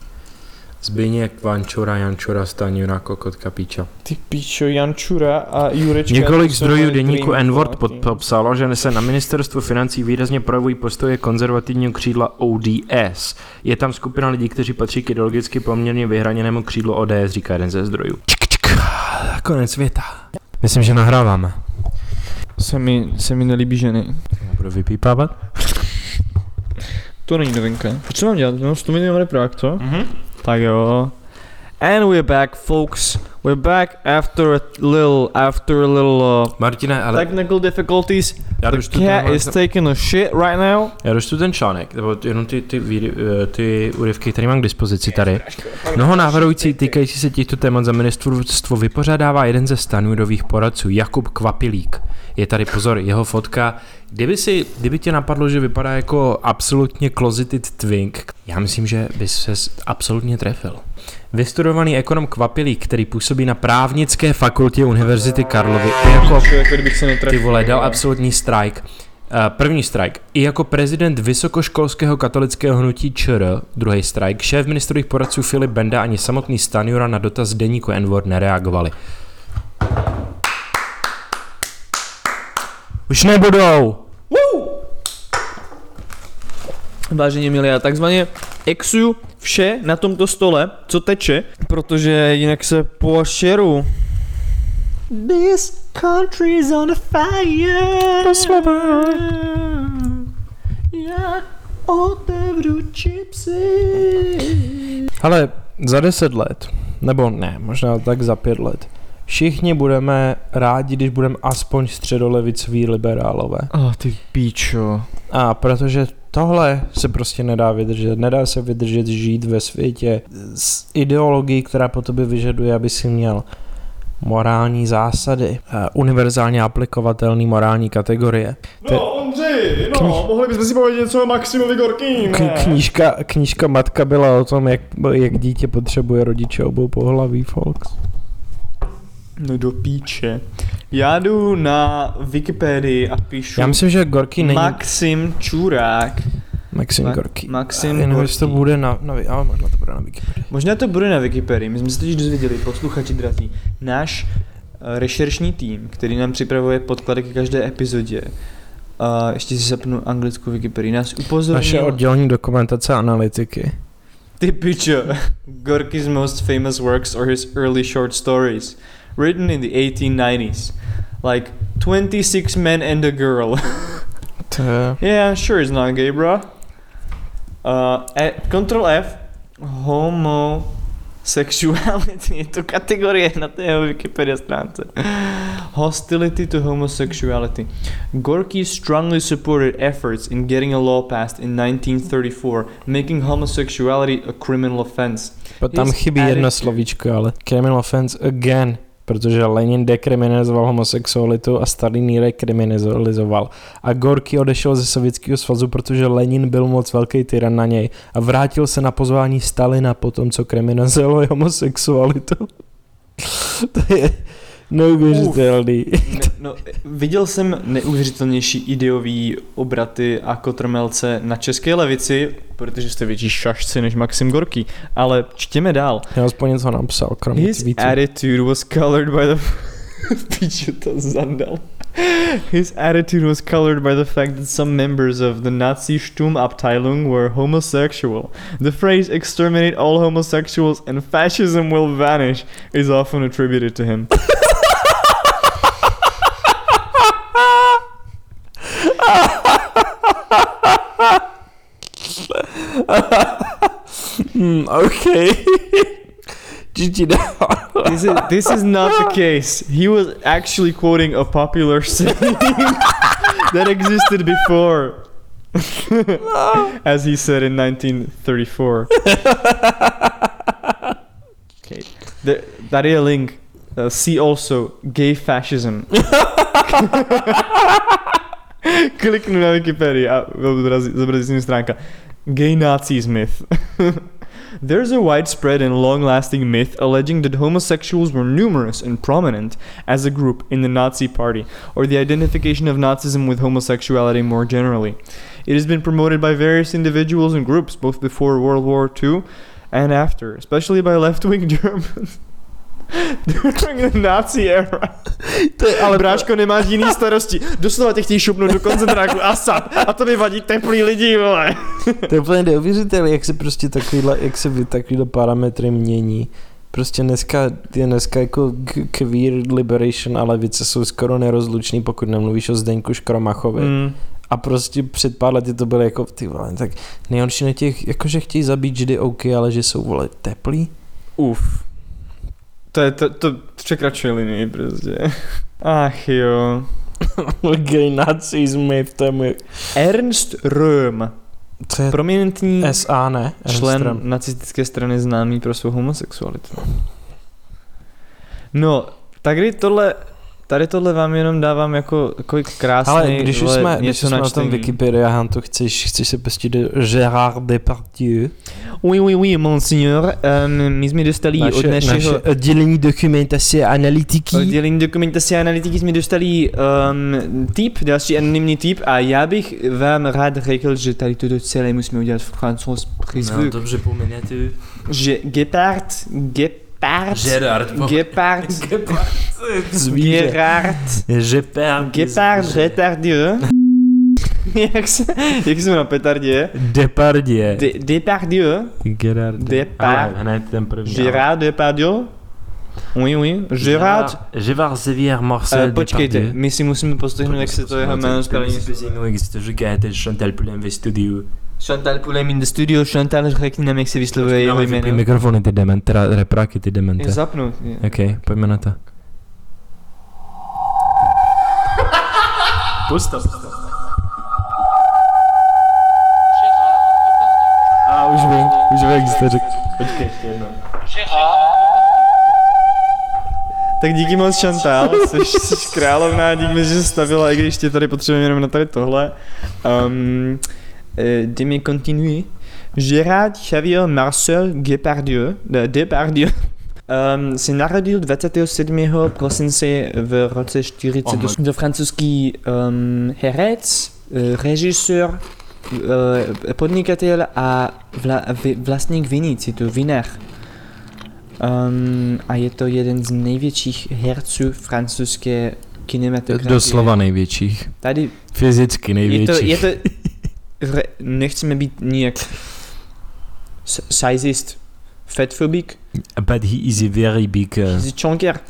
Zbyněk Vančura, Jančura, Staňura, Kokotka, Píča. Ty píčo, Jančura a Jurečka. Několik zdrojů deníku dream N-Word party. popsalo, že se na ministerstvu financí výrazně projevují postoje konzervativního křídla ODS. Je tam skupina lidí, kteří patří k ideologicky poměrně vyhraněnému křídlu ODS, říká jeden ze zdrojů. Čik, čik. Konec světa. Myslím, že nahráváme. Se mi, se mi nelíbí ženy. Budu vypípávat? To není novinka. Co mám dělat? No, 100 milionů reprák, co? Mhm. Tak jo. And we're back, folks. We're back after a little, after a little uh, Martine, ale technical difficulties. já The cat ten, is taking a shit right now. já dočtu ten článek, nebo jenom ty, ty, ty, ty úryvky, které mám k dispozici tady. Mnoho návrhující týkající se těchto témat za ministerstvo vypořádává jeden ze stanurových poradců, Jakub Kvapilík. Je tady pozor, jeho fotka. Kdyby, si, kdyby tě napadlo, že vypadá jako absolutně closeted twink, já myslím, že bys se absolutně trefil. Vystudovaný ekonom Kvapilík, který působí na právnické fakultě Univerzity Karlovy, i jako jako ty vole, dal absolutní strike. Uh, první strike. I jako prezident vysokoškolského katolického hnutí ČR, druhý strike, šéf ministrových poradců Filip Benda ani samotný Stanjura na dotaz deníku N-word nereagovali. Už nebudou! Vážení milí, já takzvaně exuju vše na tomto stole, co teče, protože jinak se pošeru. This country is on fire. Já otevřu chipsy. Ale za deset let, nebo ne, možná tak za pět let, všichni budeme rádi, když budeme aspoň středolevicoví liberálové. Oh, ty píčo. A protože tohle se prostě nedá vydržet. Nedá se vydržet žít ve světě s ideologií, která po tobě vyžaduje, aby si měl morální zásady, univerzálně aplikovatelné morální kategorie. No, Ondřej, no, mohli bychom si povědět něco o Maximovi Gorkým, K- knížka, knížka Matka byla o tom, jak, jak dítě potřebuje rodiče obou pohlaví, folks. No do píče. Já jdu na Wikipedii a píšu Já myslím, že Gorky není Maxim Čurák. Maxim Ma- Gorky. Maxim Jenom jestli to bude na, na, ale možná to bude na Wikipedii. Možná to bude na Wikipedii. My jsme se totiž dozvěděli, posluchači drazí, náš eh, rešeršní tým, který nám připravuje podklady k každé epizodě, a ještě si zapnu anglickou Wikipedii, nás Naše upozornil... oddělení dokumentace a analytiky. Ty pičo. Gorky's most famous works are his early short stories, written in the 1890s. Like 26 Men and a Girl. Yeah, sure it's not gay, bro. Uh, Control F. Homosexuality. Je to kategorie na té Wikipedia stránce. Hostility to homosexuality. Gorky strongly supported efforts in getting a law passed in 1934, making homosexuality a criminal offense. But tam His chybí jedno slovíčko, ale criminal offense again, protože Lenin dekriminalizoval homosexualitu a Stalin ji dekriminalizoval. A Gorky odešel ze Sovětského svazu, protože Lenin byl moc velký tyran na něj a vrátil se na pozvání Stalina po tom, co kriminalizoval homosexualitu. to je neuvěřitelný. No, viděl jsem neuvěřitelnější ideový obraty a kotrmelce na české levici, protože jste větší šašci než Maxim Gorky, ale čtěme dál. Já aspoň něco napsal, kromě His tweetu. attitude was colored by the... Píču to zandal. His attitude was colored by the fact that some members of the Nazi Sturmabteilung were homosexual. The phrase exterminate all homosexuals and fascism will vanish is often attributed to him. Hmm, OK. GG dál. This is, this is not the case. He was actually quoting a popular saying that existed before. As he said in 1934. okay. The, tady link. Uh, see also gay fascism. Kliknu na Wikipedii a zobrazí se mi stránka. Gay Nazis myth. There's a widespread and long lasting myth alleging that homosexuals were numerous and prominent as a group in the Nazi Party, or the identification of Nazism with homosexuality more generally. It has been promoted by various individuals and groups both before World War II and after, especially by left wing Germans. During the Nazi era. To je, ale Bráško, nemáš jiný starosti. Doslova tě chtějí šupnout do koncentráku Asad. A to mi vadí teplý lidi, vole. To je úplně neuvěřitelné, jak se prostě takovýhle, jak se takovýhle parametry mění. Prostě dneska je dneska jako queer liberation a levice jsou skoro nerozlučný, pokud nemluvíš o Zdeňku Škromachovi. Mm. A prostě před pár lety to bylo jako, ty vole, tak nejhorší na těch, jakože chtějí zabít židy OK, ale že jsou, vole, teplí. Uf. To je, to, to překračuje linii prostě. Ach jo. Gay nazism, to je můj... Ernst Röhm, To je prominentní SA, ne? člen Enström. nacistické strany známý pro svou homosexualitu. No, tady tohle tady tohle vám jenom dávám jako kolik krásný, Ale když už jsme, když jsme na tom. Wikipedia Huntu, chceš, chceš se pustit do Gérard Depardieu, Oui, oui, oui, monsignor. Um, my jsme dostali od naše, našeho naše oddělení dokumentace analytiky. oddělení dokumentace analytiky jsme dostali um, tip, další anonymní tip a já bych vám rád řekl, že tady toto celé musíme udělat v francouz přizvu. No, dobře pomenetu. že Gepard, Gepard. Gepard, Zvíře. Gerard, Je perds. Gepard, Retardieu. jak se, jak se jmenuje petardě? Depardieu. De, Depardieu. Gerard. Depard. Ale hned ten první. Gérard Depardieu. Oui, oui. Gérard. Gérard Xavier Marcel Uh, počkejte, my si musíme postihnout, jak se to jeho jméno to říkáte, Chantal Poulin ve studiu. Chantal Poulem in the studio, Chantal, řekni nám, jak se vyslovuje jeho jméno. mikrofony, ty dement, teda repráky, ty Je demente. zapnout. je. OK, pojďme na to. Pusta. A už vím, už vím, jak jste řekl. Počkej, ještě jednou. Tak díky moc Chantal, jsi, jsi královná, díky, že jsi stavila, i když tě tady potřebujeme jenom na tady tohle. Um, eh, jdeme continuer. Gérard Xavier Marcel Depardieu, de, Depardieu um, se narodil 27. prosince v roce 48. To francouzský um, herec, režisér, eh, podnikatel a vla, vlastník vinic, je to vinař. Um, a je to jeden z největších herců francouzské kinematografie. Doslova největších. Tady Fyzicky je to, největších. je to, vre- nechceme být nijak s- sizist, fatphobik, But he is a very big... Uh, he's a chunker.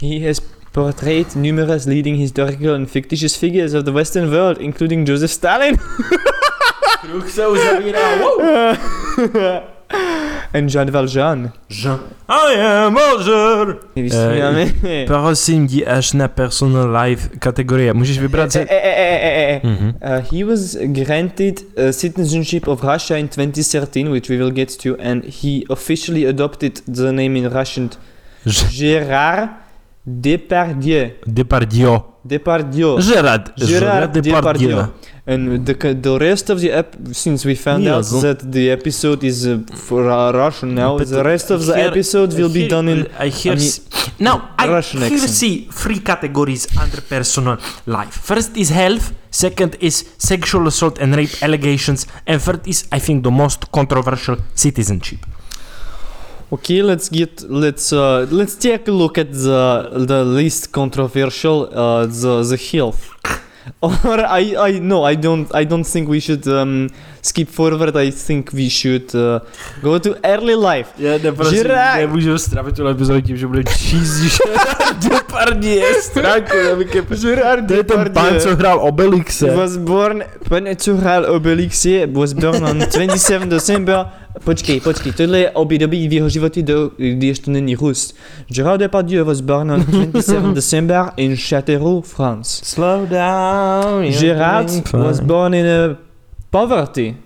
He has portrayed numerous leading historical and fictitious figures of the Western world, including Joseph Stalin. and Jean Valjean. Jean. I am Mozart. My vystřídáme. prosím, jdi až na personal life kategorie. Můžeš vybrat Eh, ze... eh, eh, eh, eh, eh. Mhm. Uh, he was granted citizenship of Russia in 2013, which we will get to, and he officially adopted the name in Russian Gérard Depardieu. Depardieu. Depardieu. Gerard. Gérard Depardieu. Depardieu. And the, the rest of the ep- since we found Yeah, out that the episode is uh, for uh, Russian now, But the rest of the here- episode will be done in I hear. I mean, now I Russian here accent. see three categories under personal life. First is health. Second is sexual assault and rape allegations, and third is I think the most controversial citizenship. Okay, let's get let's uh, let's take a look at the the least controversial uh, the the health. Or I I no I don't I don't think we should um, skip forward. I think we should uh, go to early life. Já neprosím, Žrák. nemůžu stravit tuhle epizodu tím, že budu číst Depardieu stránku. Gerard To je ten pán, co hrál Obelixe. was born pan co hrál Obelixie was born on 27 December Počkej, počkej, tohle je období v jeho životě, do, kdy ještě není Rus. Gérard Depardieu was born on 27 December in Châteauroux, France. Slow down. Gérard was born in a poverty,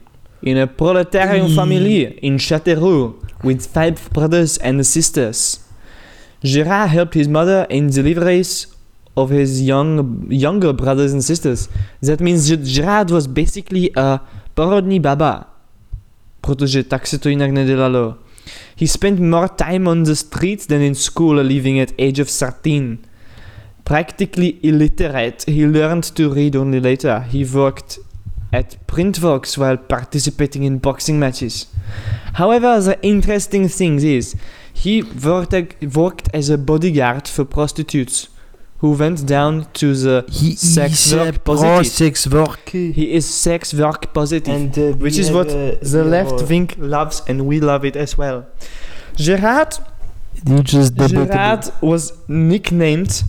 in a proletarian mm. family in Châteauroux, with five brothers and sisters. Gérard helped his mother in deliveries of his young younger brothers and sisters. That means that Gérard was basically a porodní baba. Protože tak se to jinak nedělalo. He spent more time on the streets than in school, leaving at age of 13. Practically illiterate, he learned to read only later. He worked at Printworks while participating in boxing matches. However, the interesting thing is, he worked, worked as a bodyguard for prostitutes who went down to the He Sex work positive. pro-sex worker. he is sex work positive. And, uh, which is what uh, the left have, uh, wing loves and we love it as well. Gerard, You just Gerard was nicknamed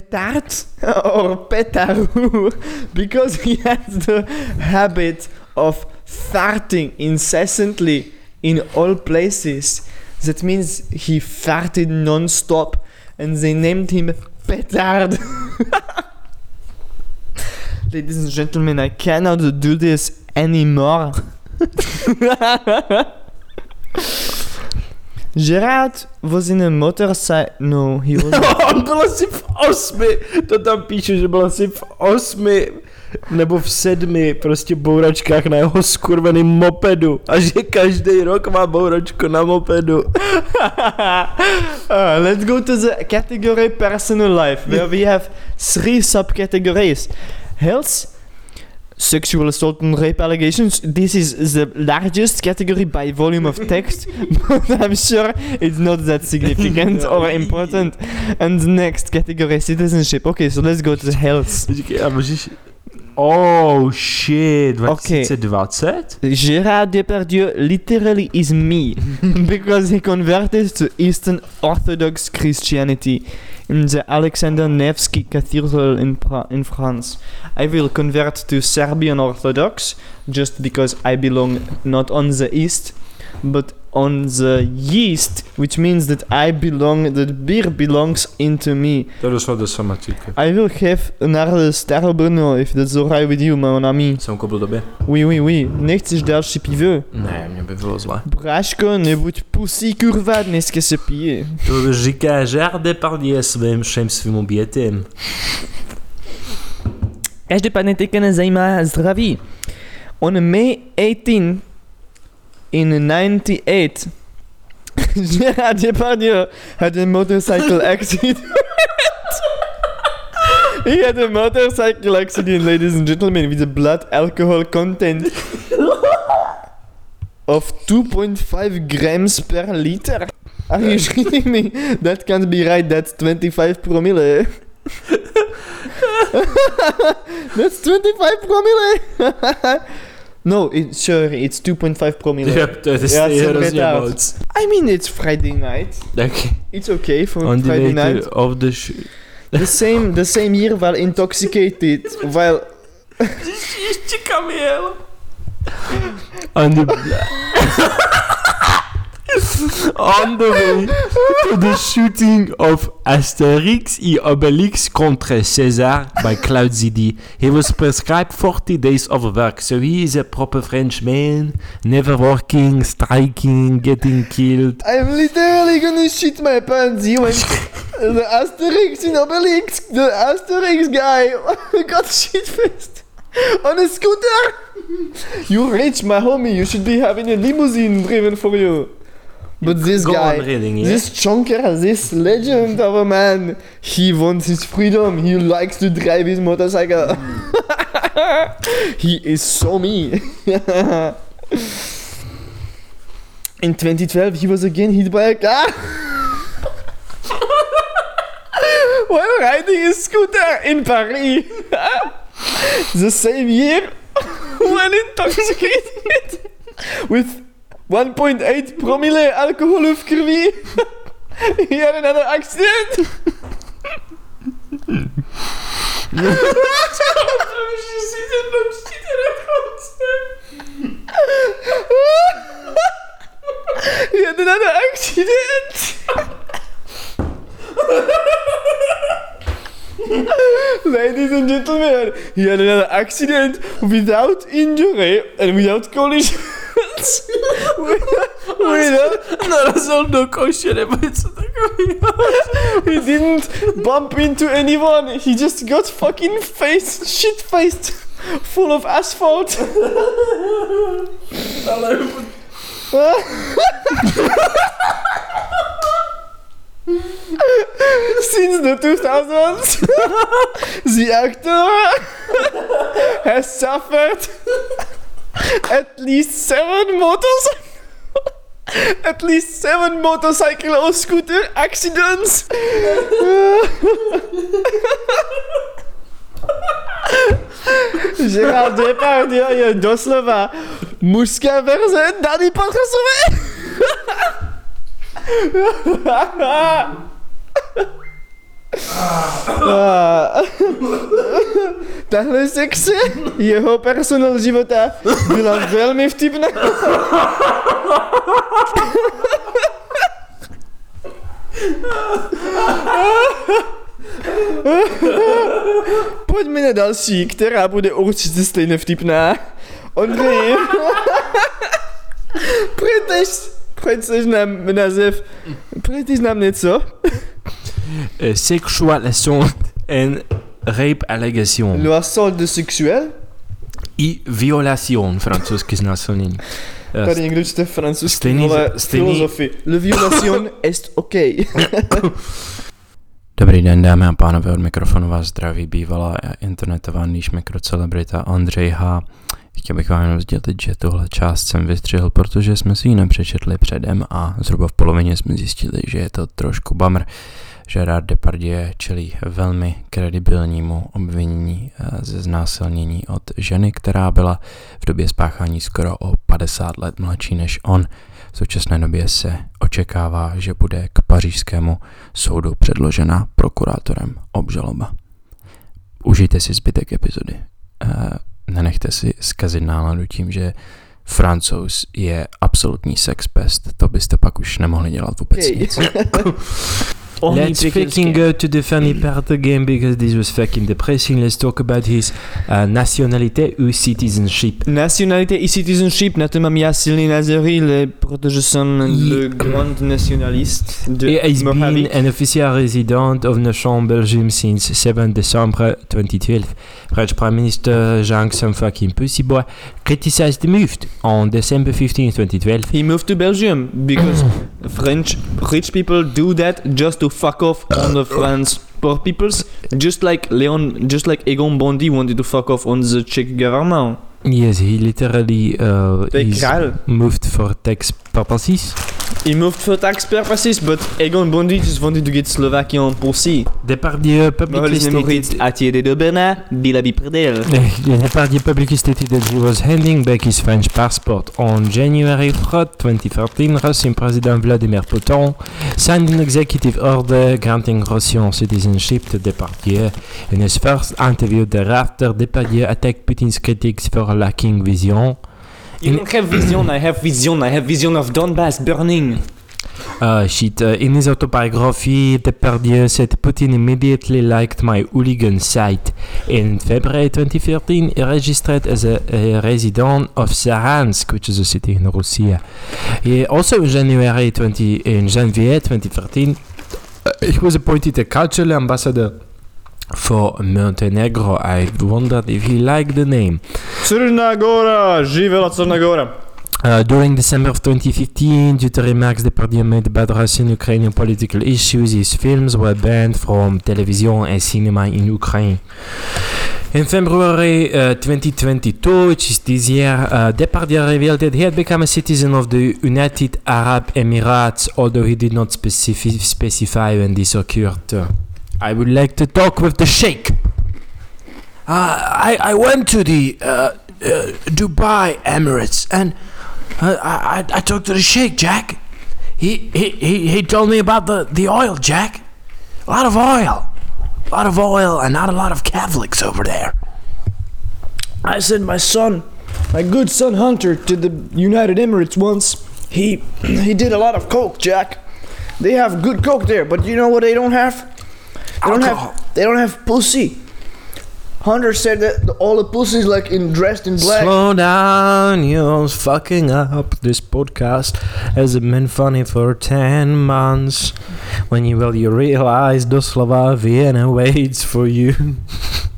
Petard or Petarou because he has the habit of farting incessantly in all places. That means he farted non-stop and they named him Petard. Ladies and gentlemen, I cannot do this anymore. Gerard was in a motorcycle. No, he was. On byl asi v osmi, to tam píše, že byl asi v osmi nebo v sedmi prostě bouračkách na jeho skurveným mopedu a že každý rok má bouračku na mopedu. uh, let's go to the category personal life, where we have three subcategories health, sexual assault and rape allegations. This is the largest category by volume of text, but I'm sure it's not that significant or important. And the next category citizenship. Okay, so let's go to the health. Můžeš... Oh shit, 2020? Gérard Depardieu literally is me because he converted to Eastern Orthodox Christianity in the Alexander Nevsky Cathedral in, pra- in France. I will convert to Serbian Orthodox just because I belong not on the East but on the East, which means that I belong, that beer belongs into me. To došlo do somatíky. I will have another Staro Brno if that's alright with you, mon ami. Jsem koupil tobě? Oui, oui, oui. Nechceš další pivo? Ne, mě by bylo zle. Bráško, nebuď pusí kurva, dneska se pije. To říká Gérard Depardieu svým všem svým obětem. Každopádně teďka nás zajímá zdraví. On May 18 in 98 Gérard Depardieu had a motorcycle accident. he had a motorcycle accident, ladies and gentlemen, with a blood alcohol content of 2.5 grams per liter. Are you shitting me? That can't be right, that's 25 promille. That's 25 promille! no, it, sure, it's 2.5 promille. Ja, je stejně jsem hrozně retard. moc. I mean, it's Friday night. Tak, It's okay for on the Friday night. of the sh... The same, the same year while intoxicated, while Ještě kam jel? On the... On the way to the shooting of Asterix et Obelix contre César by Claude Zidi. He was prescribed 40 days of work, so he is a proper Frenchman, never working, striking, getting killed. I'm literally gonna shit my pants. You went the Asterix in Obelix, the Asterix guy got shit faced on a scooter. You rich, my homie. You should be having a limousine driven for you. But this Go guy, reading, yeah? this chunker, this legend of a man, he wants his freedom. He likes to drive his motorcycle. he is so me. In 2012, he was again hit by a car. While riding his scooter in Paris. the same year, when intoxicated with 1.8 promille alcohol of curvy, he had another accident. he had another accident. Ladies and gentlemen, he had another accident without injury and without collisions. Without, Narazil do koše nebo něco takového. he didn't bump into anyone. He just got fucking face shit faced, full of asphalt. Since the 2000s, the actor has suffered at least seven motorcycle at least seven motorcycle or scooter accidents. Gérard Depardieu je doslova mužská verze Dany Patrasové. Tahle sekce jeho personal života byla velmi vtipná. Pojďme na další, která bude určitě stejně vtipná. Ondřej. Prêteš, Opět seznam název. Prý znám něco. Uh, sexual assault and rape allegation. Le assault sexuel. I violation, francouzsky znásilnění. Tady někdo čte francouzsky, stejný- vole, stejný- filozofii. Le violation est OK. Dobrý den, dámy a pánové, od mikrofonu vás zdraví bývalá internetová níž mikrocelebrita Ondřej H. Chtěl bych vám jenom sdělit, že tuhle část jsem vystřihl, protože jsme si ji nepřečetli předem a zhruba v polovině jsme zjistili, že je to trošku bummer. Gerard Depardieu čelí velmi kredibilnímu obvinění eh, ze znásilnění od ženy, která byla v době spáchání skoro o 50 let mladší než on. V současné době se očekává, že bude k pařížskému soudu předložena prokurátorem obžaloba. Užijte si zbytek epizody. Nenechte si zkazit náladu tím, že francouz je absolutní sexpest. To byste pak už nemohli dělat vůbec Okay. nic. Let's fucking go to the funny part again because this was fucking depressing. Let's talk about his uh, nationalité ou citizenship. Nationalité i citizenship, na to mám já silný názory, le, jsem le grand nationaliste de He has been Moravik. an official resident of Nation, Belgium since 7 December 2012. French Prime Minister Jean fucking Pussyboy criticized the move on December 15, 2012. He moved to Belgium because French rich people do that just to fuck off on the French poor peoples, just like Leon, just like Egon Bondi wanted to fuck off on the Czech government. Yes, he literally uh, is moved for tax purposes. He moved for tax purposes, but Egon Bondi just wanted to get Slovakian pussy. Depardieu publicly stated. Depardieu publicly stated that he was handing back his French passport. On January 3rd, 2013, Russian President Vladimir Putin signed an executive order granting Russian citizenship to Depardieu. In his first interview thereafter, Depardieu attacked Putin's critics for lacking vision. You don't have vision, I have vision, I have vision of Donbass burning. Uh, shit. Uh, in his autobiography, Depardieu said Putin immediately liked my hooligan site. In February 2013, he registered as a, a resident of Saransk, which is a city in Russia. He also in January 20 in Janvier 2013, uh, he was appointed a cultural ambassador for Montenegro. I wondered if he liked the name. Černá Gora, živela Černá Gora. Uh, during December of 2015, due to remarks Depardieu made about Russian Ukrainian political issues, his films were banned from television and cinema in Ukraine. In February uh, 2022, which is this year, uh, Depardieu revealed that he had become a citizen of the United Arab Emirates, although he did not specifi- specify when this occurred. I would like to talk with the Sheikh. Uh, I, I went to the uh, uh, Dubai Emirates and uh, I, I, I talked to the Sheikh, Jack. He, he, he, he told me about the, the oil, Jack. A lot of oil. A lot of oil and not a lot of Catholics over there. I sent my son, my good son Hunter, to the United Emirates once. He he did a lot of coke, Jack. They have good coke there, but you know what they don't have? They don't Alcohol. have they don't have pussy. Hunter said that all the pussies like in dressed in black. Slow down, you're fucking up. This podcast hasn't been funny for 10 months. When you will you realize doslova Vienna waits for you.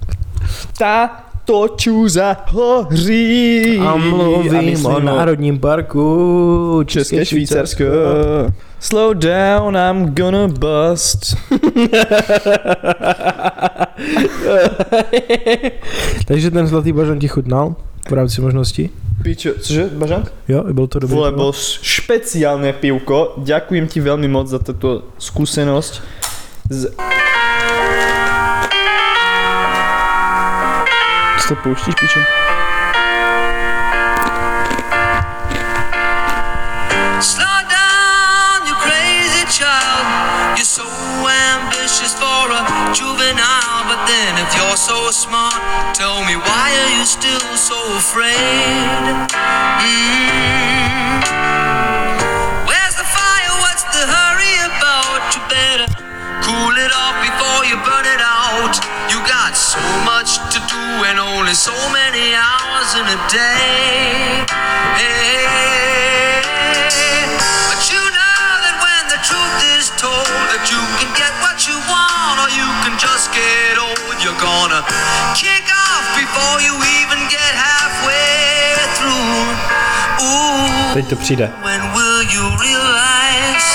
Ta to čůza hoří. A A mluvím myslím o Národním parku České Švýcarsko. Slow down, I'm gonna bust. Takže ten zlatý bažant ti chutnal v rámci možností? Pičo, cože, Bažant? Jo, bylo to dobré. Vole, bol špeciálne pivko. Ďakujem ti veľmi moc za túto skúsenosť. Z... To pouštíš, pičo? Slow down, you crazy child. You're so ambitious for a juvenile, but then if you're so smart, tell me why are you still so afraid? Mm. There's so many hours in a day. But you know that when the truth is told, that you can get what you want or you can just get old. You're gonna kick off before you even get halfway through. Ooh, to přijde. When will you realize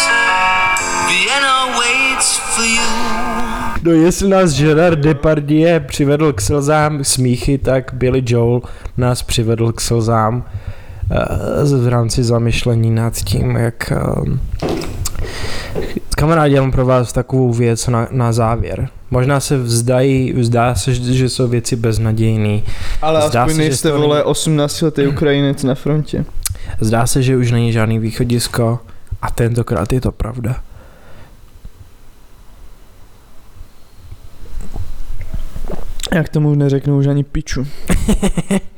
Vienna waits for you? No jestli nás Gerard Depardieu přivedl k slzám smíchy, tak Billy Joel nás přivedl k slzám eh, v rámci zamyšlení nad tím, jak... eh, Kamarádi, já mám pro vás takovou věc na, na závěr. Možná se vzdají, vzdá se, že jsou věci beznadějný. Ale Zdá aspoň se, nejste, vole, není- 18 letý Ukrajinec na frontě. Zdá se, že už není žádný východisko a tentokrát je to pravda. Jak tomu neřeknu už ani piču.